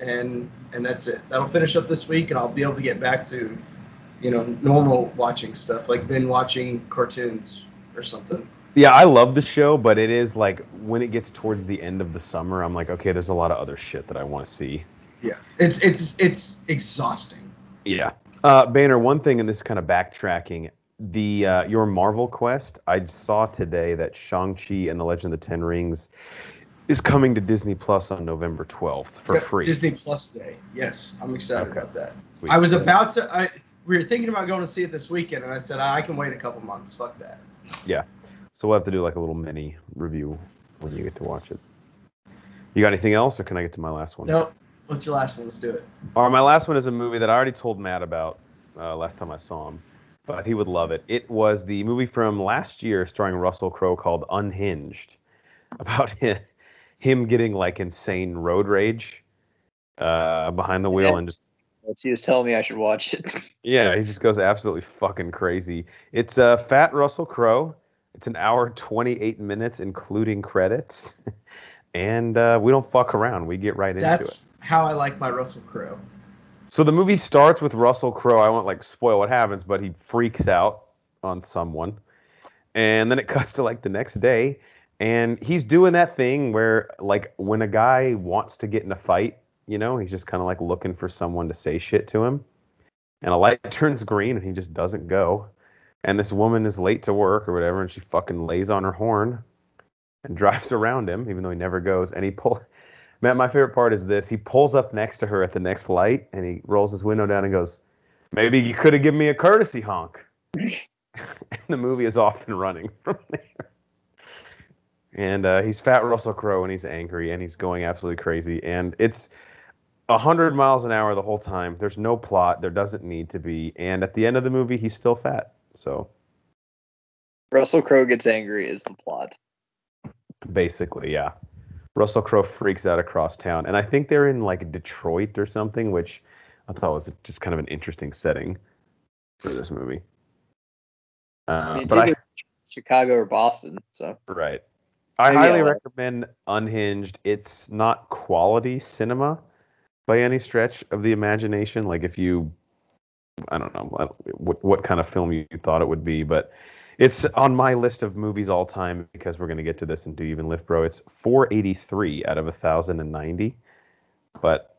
and and that's it. That'll finish up this week, and I'll be able to get back to, you know, normal watching stuff like been watching cartoons or something. Yeah, I love the show, but it is like when it gets towards the end of the summer, I'm like, okay, there's a lot of other shit that I want to see. Yeah, it's it's it's exhausting. Yeah. Uh, Banner, one thing, and this is kind of backtracking. The uh, your Marvel quest. I saw today that Shang Chi and the Legend of the Ten Rings is coming to Disney Plus on November 12th for Yep, free. Disney Plus Day. Yes, I'm excited Okay. about that. Sweet. I was about to. I we were thinking about going to see it this weekend, and I said I can wait a couple months. Fuck that. Yeah. So we'll have to do like a little mini review when you get to watch it. You got anything else, or can I get to my last one? Nope. What's your last one? Let's do it. All right, my last one is a movie that I already told Matt about uh, last time I saw him, but he would love it. It was the movie from last year starring Russell Crowe called Unhinged, [laughs] about him, him getting like insane road rage uh, behind the wheel Yeah. and just He was telling me I should watch it. [laughs] yeah, he just goes absolutely fucking crazy. It's uh, Fat Russell Crowe. It's an hour 28 minutes, including credits. [laughs] and uh, we don't fuck around. We get right into it. That's how I like my Russell Crowe. So the movie starts with Russell Crowe. I won't like spoil what happens, but he freaks out on someone. And then it [laughs] cuts to like the next day. And he's doing that thing where like when a guy wants to get in a fight, you know, he's just kind of like looking for someone to say shit to him. And a light [laughs] turns green and he just doesn't go. And this woman is late to work or whatever, and she fucking lays on her horn and drives [laughs] around him, even though he never goes. And he pulls Matt, my favorite part is this. He pulls up next to her at the next light and he rolls his window down and goes, Maybe you could have given me a courtesy honk. [laughs] and the movie is off and running [laughs] from there. And uh, he's fat Russell Crowe and he's angry and he's going absolutely crazy. And it's a 100 miles an hour the whole time. There's no plot. There doesn't need to be. And at the end of the movie, he's still fat. So Russell Crowe gets angry is the plot. Basically, yeah. Russell Crowe freaks out across town. And I think they're in like Detroit or something, which I thought was just kind of an interesting setting for this movie. I Uh, mean, but I, Chicago or Boston. So right. I Maybe highly I'll- recommend Unhinged. It's not quality cinema by any stretch of the imagination. Like if you, I don't know what what kind of film you thought it would be, but it's on my list of movies all time because we're gonna get to this and Do You Even Lift, Bro. It's 483 out of 1,090, but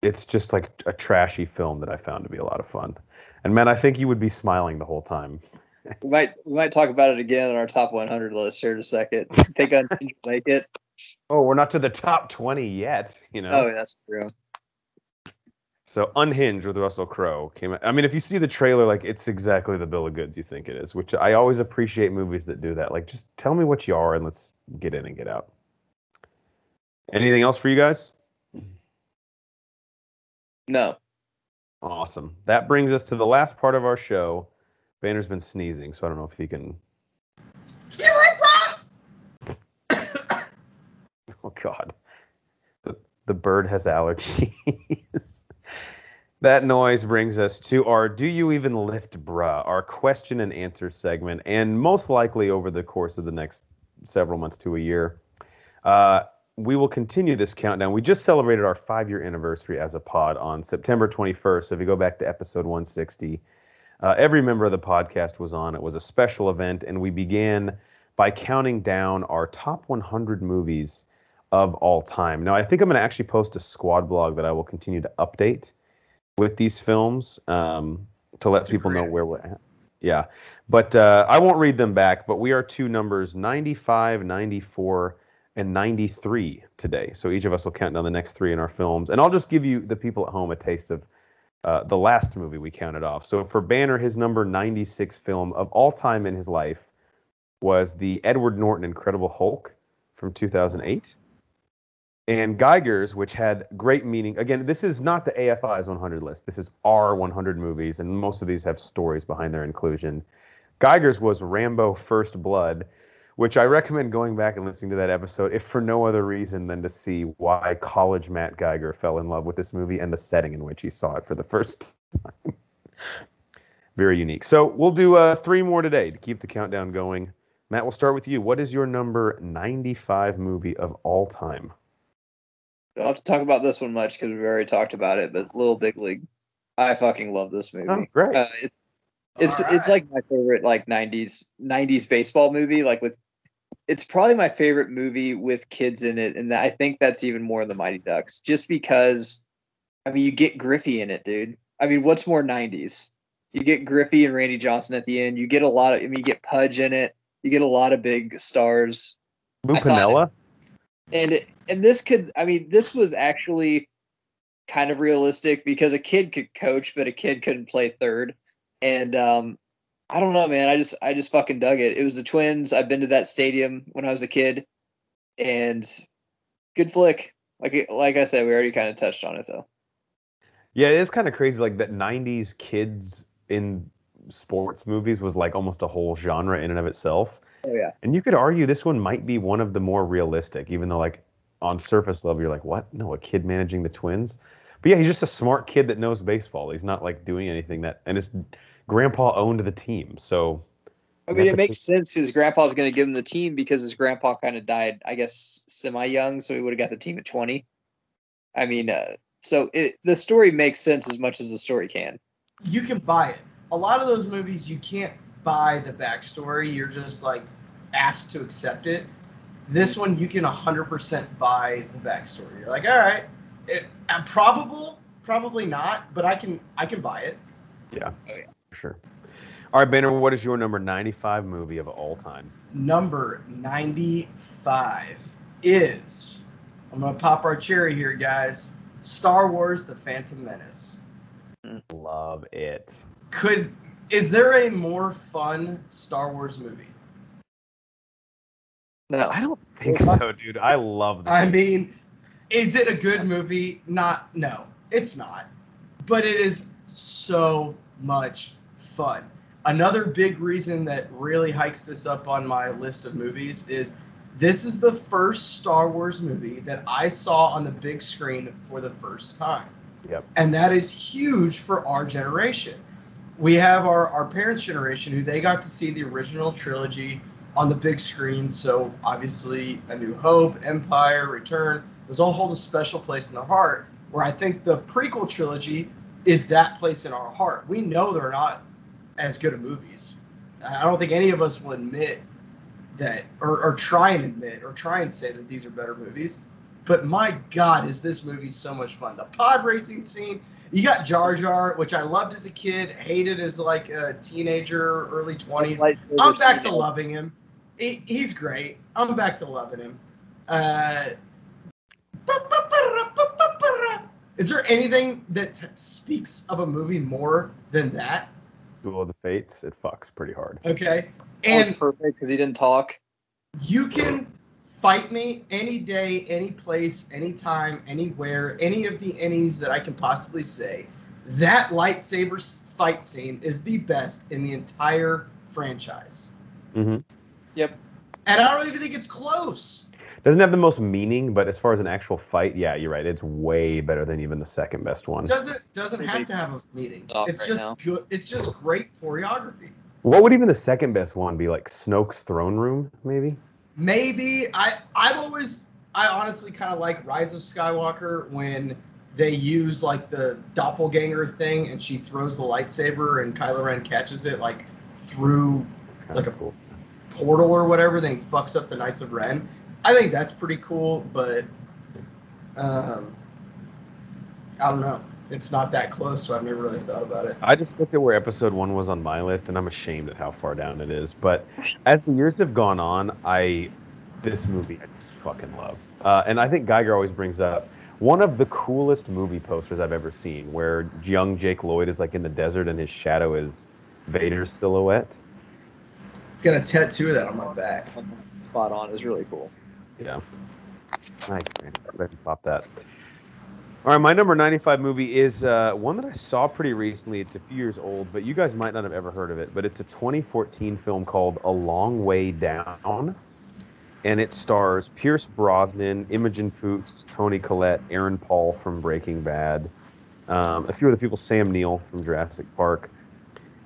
it's just like a trashy film that I found to be a lot of fun. And man, I think you would be smiling the whole time. We might we might talk about it again on our top 100 list here in a second. Think I make it? Oh, we're not to the top 20 yet, you know. Oh, that's true. So Unhinged with Russell Crowe came. Out. I mean, if you see the trailer, like it's exactly the bill of goods you think it is, which I always appreciate movies that do that. Like, just tell me what you are and let's get in and get out. Anything else for you guys? No. Awesome. That brings us to the last part of our show. Banner's been sneezing, so I don't know if he can. [coughs] Oh God, the, the bird has allergies. [laughs] that noise brings us to our "Do you even lift, bruh?" Our question and answer segment, and most likely over the course of the next several months to a year, uh, we will continue this countdown. We just celebrated our five-year anniversary as a pod on September 21st. So if you go back to episode 160, uh, every member of the podcast was on. It was a special event, and we began by counting down our top 100 movies of all time. Now, I think I'm going to actually post a squad blog that I will continue to update with these films um, to let people know where we're at. Yeah, but uh, I won't read them back. But we are two numbers 95, 94, and 93 today. So each of us will count down the next three in our films. And I'll just give you, the people at home, a taste of uh, the last movie we counted off. So for Banner, his number 96 film of all time in his life was the Edward Norton Incredible Hulk from 2008. And Geiger's, which had great meaning. Again, this is not the AFI's 100 list. This is our 100 movies, and most of these have stories behind their inclusion. Geiger's was Rambo First Blood, which I recommend going back and listening to that episode, if for no other reason than to see why college Matt Geiger fell in love with this movie and the setting in which he saw it for the [laughs] first time. Very unique. So we'll do uh, three more today to keep the countdown going. Matt, we'll start with you. What is your number 95 movie of all time? I don't have to talk about this one much because we've already talked about it, but Little Big League. I fucking love this movie. Oh, great. Uh, it, it's All it's like my favorite like 90s 90s baseball movie like with it's probably my favorite movie with kids in it and I think that's even more than the Mighty Ducks just because I mean you get Griffey in it dude. I mean what's more 90s? You get Griffey and Randy Johnson at the end. You get a lot of I mean you get Pudge in it. You get a lot of big stars. Lou I Piniella? And and this could I mean this was actually kind of realistic because a kid could coach but a kid couldn't play third. And um I don't know man, I just I just fucking dug it. It was the Twins. I've been to that stadium when I was a kid and good flick. Like like I said we already kind of touched on it though. Yeah, it is kind of crazy. Like that '90s kids in sports movies was like almost a whole genre in and of itself. Oh yeah. And you could argue this one might be one of the more realistic, even though like on surface level you're like, what? No, a kid managing the Twins. But yeah, he's just a smart kid that knows baseball. He's not like doing anything that, and his grandpa owned the team, so I mean, it a- makes sense. His grandpa's going to give him the team because his grandpa kind of died, I guess, semi young, so he would have got the team at twenty. I mean, uh, so it, the story makes sense as much as the story can. you can buy it. A lot of those movies, you can't buy the backstory. You're just like asked to accept it. This one, you can 100% buy the backstory. You're like, all right, it, uh, probable, probably not, but I can, I can buy it. yeah, for sure. All right, Banner, what is your number 95 movie of all time? Number 95 is, I'm gonna pop our cherry here, guys. Star Wars: The Phantom Menace. Love it. Could is there a more fun Star Wars movie? No, I don't think so, dude. I love that. I mean, is it a good movie? Not, no, it's not. But it is so much fun. Another big reason that really hikes this up on my list of movies is this is the first Star Wars movie that I saw on the big screen for the first time. Yep. And that is huge for our generation. We have our, our parents' generation who they got to see the original trilogy on the big screen. So obviously, A New Hope, Empire, Return, those all hold a special place in their heart. Where I think the prequel trilogy is that place in our heart. We know they're not as good of movies. I don't think any of us will admit that, or, or try and admit, or try and say that these are better movies. but my God, is this movie so much fun? The pod racing scene. You got Jar Jar, which I loved as a kid, hated as like a teenager, early twenties. I'm back to loving him. He, he's great. I'm back to loving him. Uh, is there anything that speaks of a movie more than that? Duel of the Fates, it fucks pretty hard. Okay. That was And perfect because he didn't talk. you can fight me any day, any place, anytime, anywhere, any of the any's that I can possibly say. That lightsaber fight scene is the best in the entire franchise. Mm-hmm. Yep. And I don't even think it's close. Doesn't have the most meaning, but as far as an actual fight, yeah, you're right. It's way better than even the second best one. Doesn't doesn't have to have a meeting. Stop It's right just now. good. It's just great choreography. What would even the second best one be? Like Snoke's throne room, maybe? Maybe I I've always I honestly kind of like Rise of Skywalker when they use like the doppelganger thing and she throws the lightsaber and Kylo Ren catches it like through Like a- cool. portal or whatever, then he fucks up the Knights of Ren. I think that's pretty cool, but um, I don't know. It's not that close, so I've never really thought about it. I just looked at where episode one was on my list, and I'm ashamed at how far down it is. But as the years have gone on, I this movie I just fucking love. Uh, and I think Geiger always brings up one of the coolest movie posters I've ever seen, where young Jake Lloyd is like in the desert and his shadow is Vader's silhouette. I've Got a tattoo of that on my back. Spot on. It was really cool. Yeah. Nice, man. Let me pop that. All right, my number 95 movie is uh, one that I saw pretty recently. It's a few years old, but you guys might not have ever heard of it. But it's a 2014 film called A Long Way Down. And it stars Pierce Brosnan, Imogen Poots, Toni Collette, Aaron Paul from Breaking Bad, um, a few other people, Sam Neill from Jurassic Park.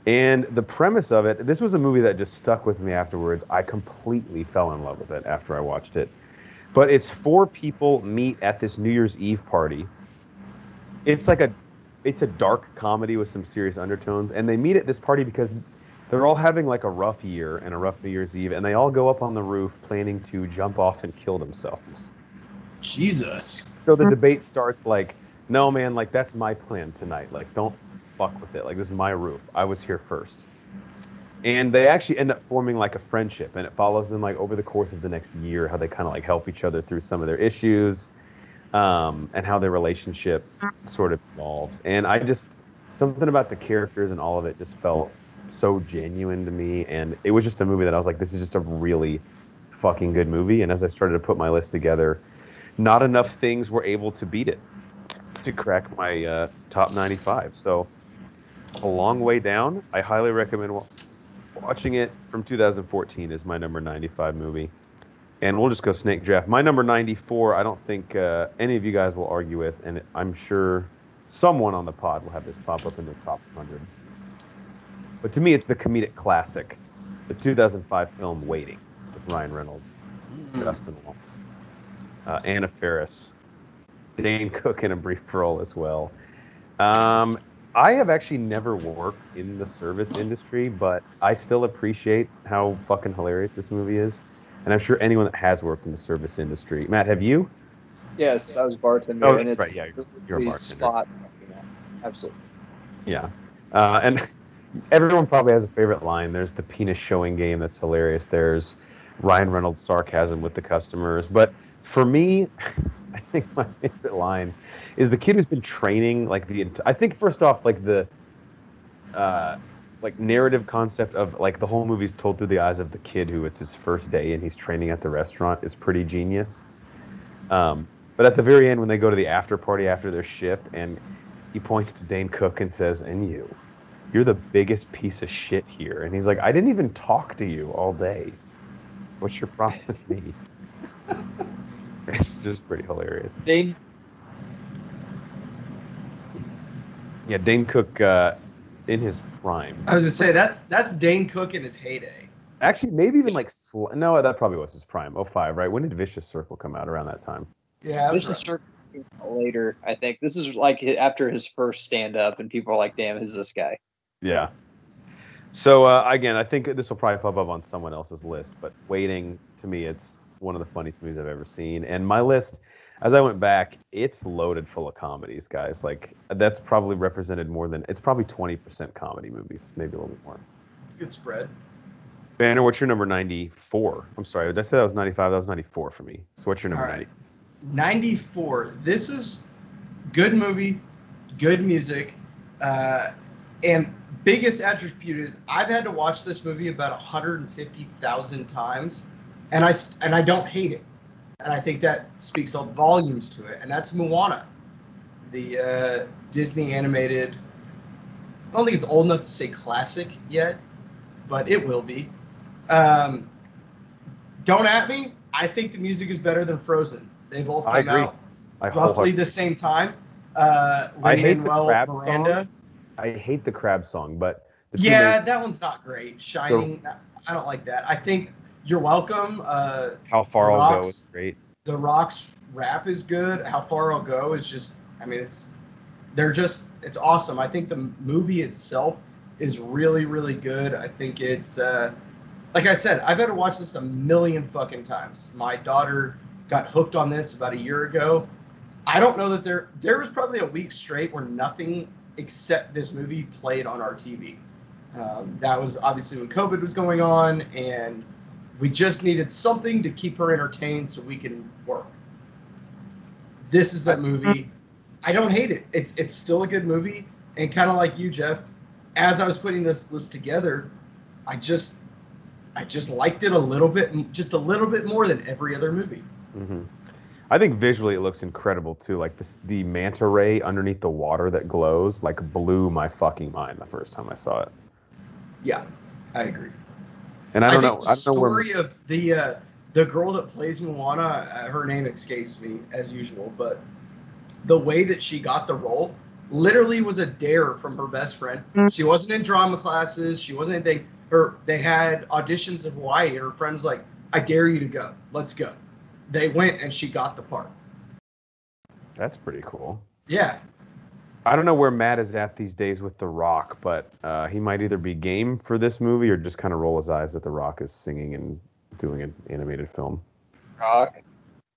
And the premise of it, this was a movie that just stuck with me afterwards. I completely fell in love with it after I watched it. But it's four people meet at this New Year's Eve party. It's like a it's a dark comedy with some serious undertones and they meet at this party because they're all having like a rough year and a rough New Year's Eve and they all go up on the roof planning to jump off and kill themselves. Jesus. So the hmm. debate starts like, no man, like that's my plan tonight. Like don't fuck with it. Like this is my roof. I was here first. And they actually end up forming like a friendship and it follows them like over the course of the next year how they kind of like help each other through some of their issues um, and how their relationship sort of evolves. And I just something about the characters and all of it just felt so genuine to me and it was just a movie that I was like this is just a really fucking good movie and as I started to put my list together not enough things were able to beat it to crack my uh, top 95. So, a long way down. I highly recommend wa- watching it from 2014 is my number 95 movie. And we'll just go snake draft. My number 94, I don't think uh, any of you guys will argue with, and I'm sure someone on the pod will have this pop up in their top 100. But to me, it's the comedic classic, the 2005 film Waiting with Ryan Reynolds, Justin Long, uh, Anna Faris, Dane Cook in a brief role as well. Um, I have actually never worked in the service industry, but I still appreciate how fucking hilarious this movie is. And I'm sure anyone that has worked in the service industry. Matt, have you? Yes, I was bartender. Oh, and that's it's right, yeah, you're- you're a bartender. Spot. Absolutely. Yeah. Uh, and [laughs] everyone probably has a favorite line. There's the penis showing game that's hilarious. There's Ryan Reynolds' sarcasm with the customers. But for me, [laughs] I think my favorite line is the kid who's been training like the. I think first off, like the, uh, like narrative concept of like the whole movie's told through the eyes of the kid who it's his first day and he's training at the restaurant is pretty genius. Um, but at the very end, when they go to the after party after their shift, and he points to Dane Cook and says, "And you, you're the biggest piece of shit here." And he's like, "I didn't even talk to you all day. What's your problem with me?" [laughs] it's just pretty hilarious. Dane, Yeah, Dane Cook uh, in his prime. I was gonna say that's that's Dane Cook in his heyday. Actually, maybe even like sl- no, that probably was his prime. 05, right? When did Vicious Circle come out? Around that time. Yeah, this is Cirque later. I think this is like after his first stand up, and people are like, "Damn, who's this guy?" Yeah. So uh, again, I think this will probably pop up on someone else's list, but waiting to me, it's one of the funniest movies I've ever seen. And my list, as I went back, it's loaded full of comedies, guys. Like that's probably represented more than it's probably twenty percent comedy movies, maybe a little bit more. It's a good spread. Banner, what's your number ninety four? I'm sorry, did I say that was ninety five? That was ninety four for me. So what's your number All right. ninety? 94. This is good movie, good music, uh, and biggest attribute is I've had to watch this movie about 150,000 times, and I and I don't hate it, and I think that speaks volumes to it, and that's Moana, the uh, Disney animated. I don't think it's old enough to say classic yet, but it will be. Um, don't at me. I think the music is better than Frozen. They both came out I roughly the same time. Uh, I hate the crab Miranda. song. I hate the crab song, but the Yeah, that one's not great. Shiny, I don't like that. I think You're Welcome. Uh, how far I'll go is great. the Rock's rap is good. How Far I'll Go is just, I mean, it's, they're just, it's awesome. I think the movie itself is really, really good. I think it's, uh, like I said, I've had to watch this a million fucking times. My daughter got hooked on this about a year ago. I don't know that there, there was probably a week straight where nothing except this movie played on our TV. Um, that was obviously when COVID was going on, and we just needed something to keep her entertained so we can work. This is that movie. I don't hate it. It's it's still a good movie, and kind of like you, Jeff. As I was putting this list together, I just I just liked it a little bit, just a little bit more than every other movie. hmm I think visually it looks incredible too. Like this, the manta ray underneath the water that glows, like blew my fucking mind the first time I saw it. Yeah, I agree. And I don't think know, the I don't know where. story of the uh, the girl that plays Moana. Uh, her name escapes me as usual, but the way that she got the role literally was a dare from her best friend. She wasn't in drama classes. She wasn't anything. Her they had auditions in Hawaii, and her friend's like, "I dare you to go. Let's go." They went, and she got the part. That's pretty cool. Yeah, I don't know where Matt is at these days with The Rock, but uh, he might either be game for this movie or just kind of roll his eyes that The Rock is singing and doing an animated film. Rock.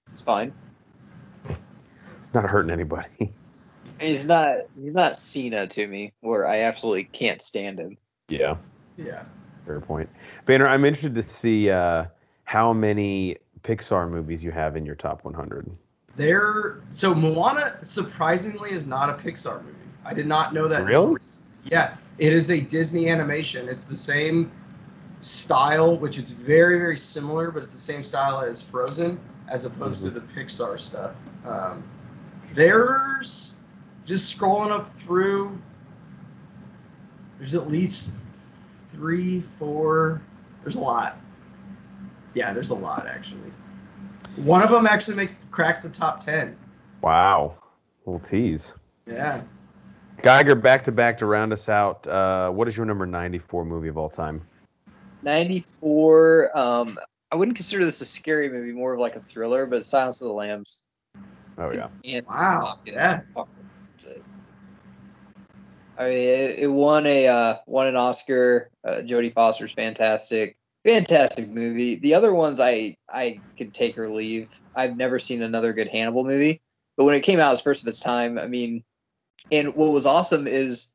It's fine. Not hurting anybody. [laughs] He's not. He's not Cena to me, where I absolutely can't stand him. yeah, yeah. fair point. Banner, I'm interested to see uh, how many Pixar movies you have in your top 100. There, so Moana surprisingly is not a Pixar movie. I did not know that. Really? Yeah, it is a Disney animation. It's the same style, which is very, very similar, but it's the same style as Frozen, as opposed to the Pixar stuff. Um, there's just scrolling up through. There's at least three, four. There's a lot. Yeah, there's a lot actually. One of them actually makes cracks the top ten. Wow. Little tease. Yeah. Geiger back to back to round us out. Uh, what is your number 94 movie of all time? 94. Um, I wouldn't consider this a scary movie, more of like a thriller, but Silence of the Lambs. Oh, yeah. And Wow. Yeah. I mean, it, it won a uh, won an Oscar. Uh, Jodie Foster's fantastic, fantastic movie. The other ones I I could take or leave. I've never seen another good Hannibal movie, but when it came out, it was first of its time. I mean, and what was awesome is,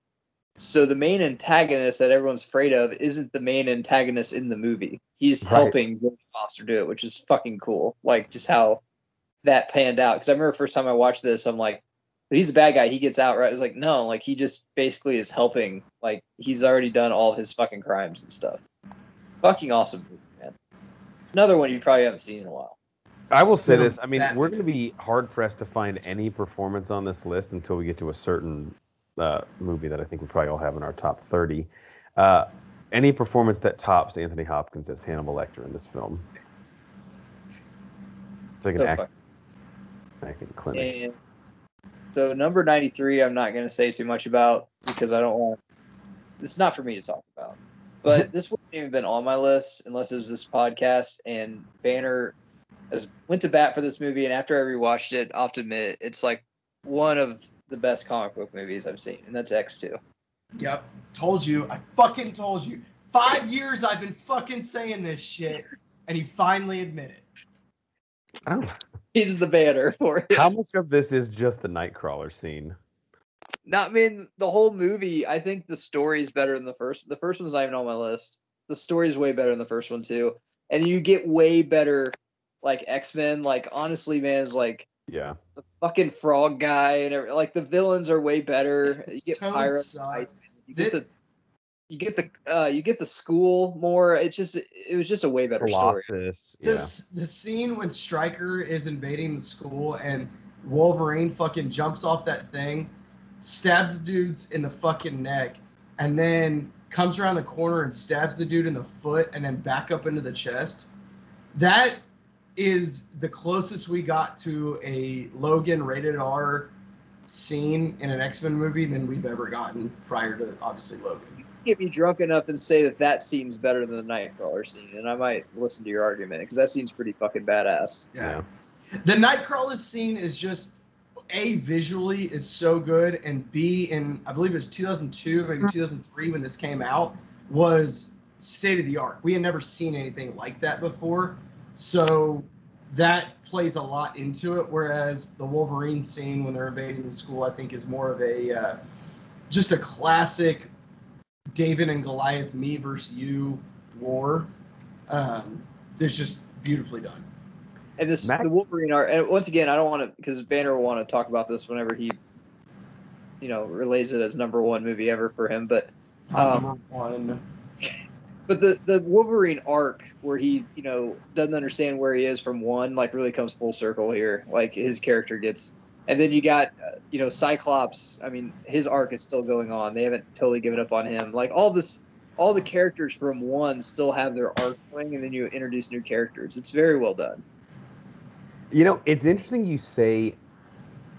so the main antagonist that everyone's afraid of isn't the main antagonist in the movie. He's Right. helping Jodie Foster do it, which is fucking cool. Like just how that panned out. Because I remember first time I watched this, I'm like but he's a bad guy. He gets out right. It's like no, like he just basically is helping. Like he's already done all of his fucking crimes and stuff. Fucking awesome, movie, man. Another one you probably haven't seen in a while. I will say this. I mean, bad- we're going to be hard pressed to find any performance on this list until we get to a certain uh, movie that I think we probably all have in our top 30. Uh, any performance that tops Anthony Hopkins as Hannibal Lecter in this film. It's like an So act, acting clinic. And so number ninety three, I'm not gonna say too much about because I don't want. It's not for me to talk about. But [laughs] this wouldn't even been on my list unless it was this podcast. And Banner has went to bat for this movie, and after I rewatched it, I'll have to admit it's like one of the best comic book movies I've seen, and that's X two. Yep. Told you. I fucking told you. Five years I've been fucking saying this shit, and he finally admitted. I don't, He's the banner for it. How much of this is just the Nightcrawler scene? Not I mean the whole movie. I think the story is better than the first. The first one's not even on my list. The story is way better than the first one too, and you get way better like X Men. Like honestly, man, is like Yeah. the fucking frog guy and every, like the villains are way better. You get Toad pirates, you get Thi- the you get the uh you get the school more. It's just it was just a way better story. Colossus. Yeah. This the scene when Stryker is invading the school and Wolverine fucking jumps off that thing, stabs the dudes in the fucking neck, and then comes around the corner and stabs the dude in the foot and then back up into the chest. That is the closest we got to a Logan rated R scene in an X Men movie than we've ever gotten prior to obviously Logan. Get me drunk enough and say that that scene's better than the Nightcrawler scene, and I might listen to your argument because that scene's pretty fucking badass. yeah. The Nightcrawler scene is just a visually is so good, and b in I believe it was 2002, maybe 2003 when this came out was state of the art. We had never seen anything like that before, so that plays a lot into it. Whereas the Wolverine scene when they're invading the school, I think, is more of a uh, just a classic David and Goliath, me versus you war. Um, it's just beautifully done. And this Mac- the Wolverine art. And once again, I don't want to because Banner will want to talk about this whenever he, you know, relays it as number one movie ever for him. But Um, Number one. [laughs] but the the Wolverine arc where he you know doesn't understand where he is from one like really comes full circle here. Like his character gets, and then you got uh, you know Cyclops. I mean his arc is still going on. They haven't totally given up on him. Like all this. All the characters from one still have their arc going, and then you introduce new characters. It's very well done. You know, it's interesting you say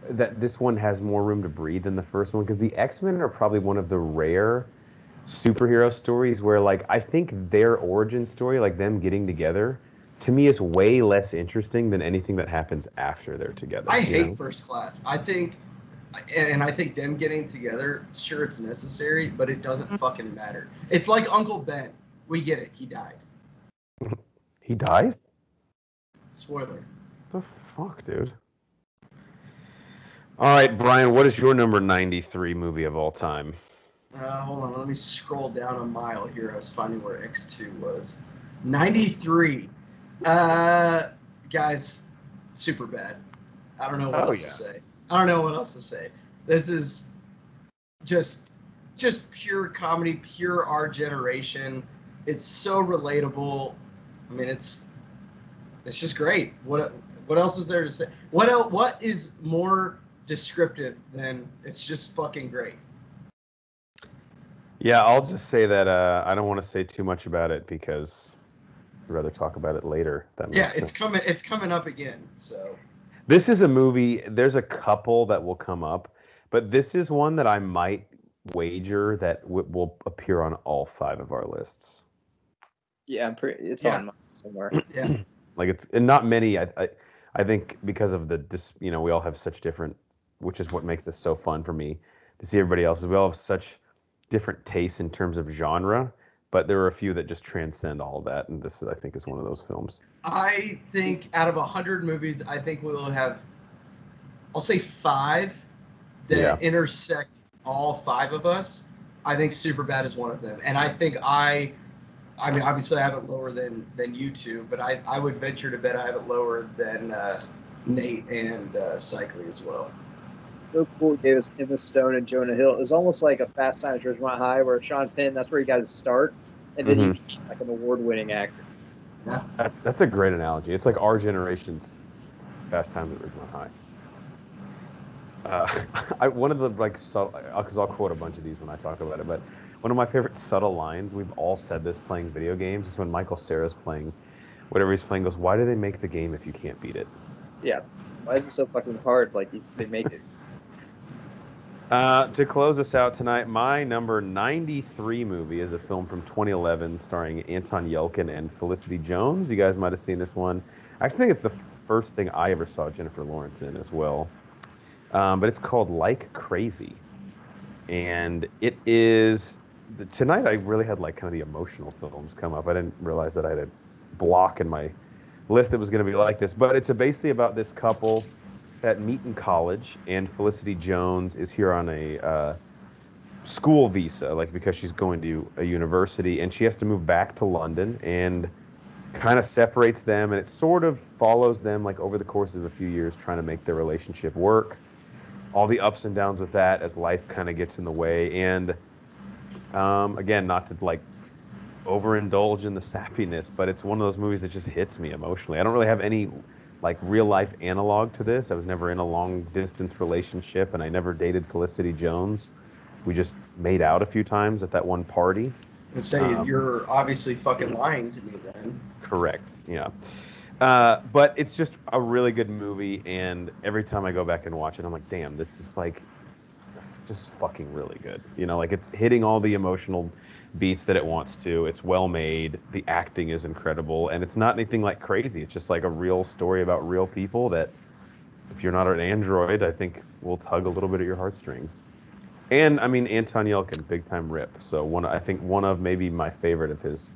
that this one has more room to breathe than the first one because the X Men are probably one of the rare superhero stories where, like, I think their origin story, like them getting together, to me is way less interesting than anything that happens after they're together. I hate know? first class. I think, and I think them getting together, sure, it's necessary, but it doesn't mm-hmm. fucking matter. It's like Uncle Ben. We get it. He died. [laughs] He dies. Spoiler. The fuck, dude. All right, Brian. What is your number ninety-three movie of all time? Uh, hold on. Let me scroll down a mile here. I was finding where X2 was. 93. Uh, guys, Superbad. I don't know what Oh, else yeah. to say. I don't know what else to say. This is just just pure comedy, pure our generation. It's so relatable. I mean, it's it's just great. What what else is there to say? What else, what is more descriptive than it's just fucking great? Yeah, I'll just say that uh, I don't want to say too much about it because I'd rather talk about it later. That Yeah, it's sense. coming. It's coming up again. So This is a movie. There's a couple that will come up, but this is one that I might wager that w- will appear on all five of our lists. Yeah, I'm pretty. It's Yeah. on mine somewhere. yeah, [clears throat] Like it's and not many. I, I I think because of the dis, you know we all have such different, which is what makes this so fun for me to see everybody else's. We all have such different tastes in terms of genre, but there are a few that just transcend all of that, and this I think is one of those films. I think out of a hundred movies, I think we'll have, I'll say five that Yeah. intersect all five of us. I think Superbad is one of them, and I think I, I mean, obviously I have it lower than than you two, but I I would venture to bet I have it lower than uh, Nate and uh, Cycling as well. so cool. It gave us Emma Stone and Jonah Hill. It was almost like a Fast Times at Ridgemont High, where Sean Penn, that's where he got his start, and then he became like an award-winning actor. That, that's a great analogy. It's like our generation's Fast Times at Ridgemont High. Uh, [laughs] I, one of the like, because I'll quote a bunch of these when I talk about it, but one of my favorite subtle lines we've all said this playing video games is when Michael Cera's playing, whatever he's playing, goes, "Why do they make the game if you can't beat it?" Yeah. Why is it so fucking hard? Like they make it. [laughs] Uh, to close us out tonight, my number 93 movie is a film from 2011 starring Anton Yelchin and Felicity Jones. You guys might have seen this one. I actually think it's the f- first thing I ever saw Jennifer Lawrence in as well. Um, but it's called Like Crazy. And it is. Tonight, I really had like kind of the emotional films come up. I didn't realize that I had a block in my list that was going to be like this, but it's basically about this couple that meet in college, and Felicity Jones is here on a uh, school visa, like because she's going to a university, and she has to move back to London, and kind of separates them, and it sort of follows them like over the course of a few years, trying to make their relationship work. All the ups and downs with that as life kind of gets in the way, and um, again, not to like overindulge in the sappiness, but it's one of those movies that just hits me emotionally. I don't really have any like real life analog to this. I was never in a long distance relationship and I never dated Felicity Jones. We just made out a few times at that one party. I say Um, you're obviously fucking lying to me then. Correct. Yeah. Uh, but it's just a really good movie, and every time I go back and watch it, I'm like, damn, this is like just fucking really good. You know, like it's hitting all the emotional beats that it wants to. It's well made. The acting is incredible, and it's not anything like crazy. It's just like a real story about real people that, if you're not an android, I think will tug a little bit at your heartstrings. And I mean, Anton Yelchin, big time rip. So one, I think one of maybe my favorite of his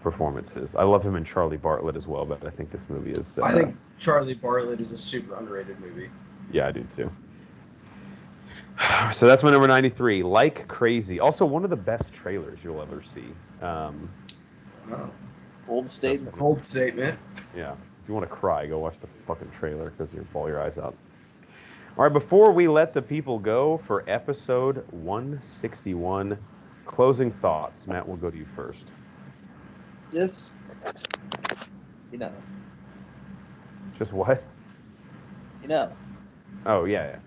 performances. I love him in Charlie Bartlett as well, but I think this movie is. Uh, I think Charlie Bartlett is a super underrated movie. Yeah, I do too. [sighs] So that's my number 93. Like Crazy. Also, one of the best trailers you'll ever see. Um, Oh, Bold statement. bold statement. yeah. If you want to cry, go watch the fucking trailer because you'll bawl your eyes out. All right, before we let the people go for episode 161, closing thoughts. Matt, we'll go to you first. Just, you know, Just what? you know. Oh, yeah,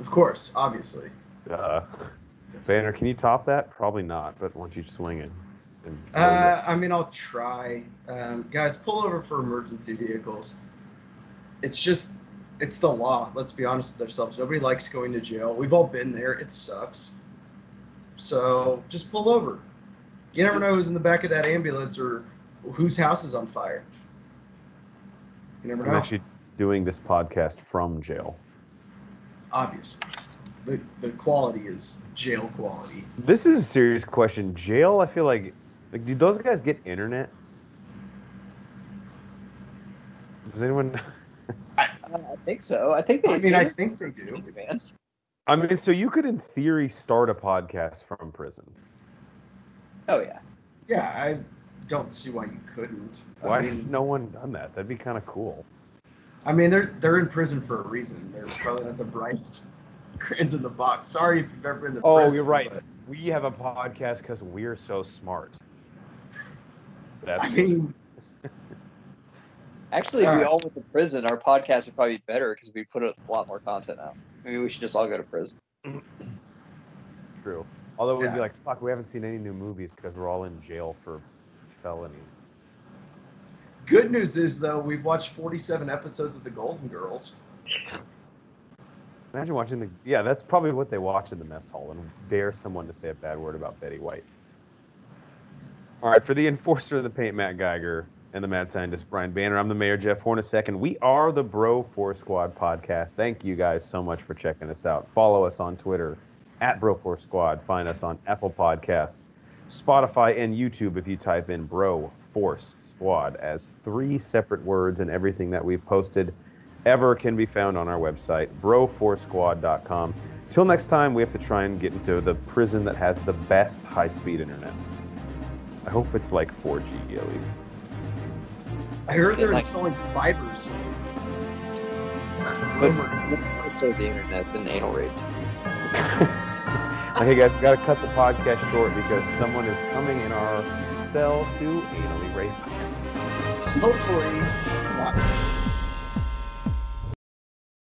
Of course, obviously. Uh, Banner, can you top that? Probably not, but why don't you swing it? Uh, I mean, I'll try. Um, guys, pull over for emergency vehicles. It's just, it's the law. Let's be honest with ourselves. Nobody likes going to jail. We've all been there. It sucks. So just pull over. You never know who's in the back of that ambulance or whose house is on fire. You never I'm know. actually doing this podcast from jail. Obviously, the the quality is jail quality. This is a serious question. Jail, I feel like, like, do those guys get internet? Does anyone? Uh, I think so. I think they. I mean, I think they do. man. I mean, so you could, in theory, start a podcast from prison. Oh yeah. Yeah, I don't see why you couldn't. Why I has no one done that? That'd be kind of cool. I mean, they're they're in prison for a reason. They're probably not the brightest [laughs] crayons in the box. Sorry if you've ever been to Oh, prison. Oh, you're right. but, We have a podcast because we're so smart. That's I mean, [laughs] Actually, if we uh, all went to prison, our podcast would probably be better because we put a lot more content out. Maybe we should just all go to prison. true. Although we'd Yeah. be like, fuck, we haven't seen any new movies because we're all in jail for felonies. Good news is though we've watched 47 episodes of The Golden Girls. Imagine watching the. Yeah, that's probably what they watch in the mess hall and dare someone to say a bad word about Betty White. All right, for the enforcer of the paint, Matt Geiger, and the mad scientist, Brian Banner, I'm the mayor, Jeff Hornacek, and we are the Bro Force Squad podcast. Thank you guys so much for checking us out. Follow us on Twitter at Bro Force Squad. Find us on Apple Podcasts, Spotify, and YouTube if you type in Bro Force Squad as three separate words, and everything that we've posted ever can be found on our website, broforcesquad.com. Till next time, we have to try and get into the prison that has the best high speed internet. I hope it's like 4G at least. I heard they're Like- installing fibers. But it's the internet than anal rape. Okay, [laughs] guys, we got to cut the podcast short because someone is coming in our cell to anally rape. Hopefully, not.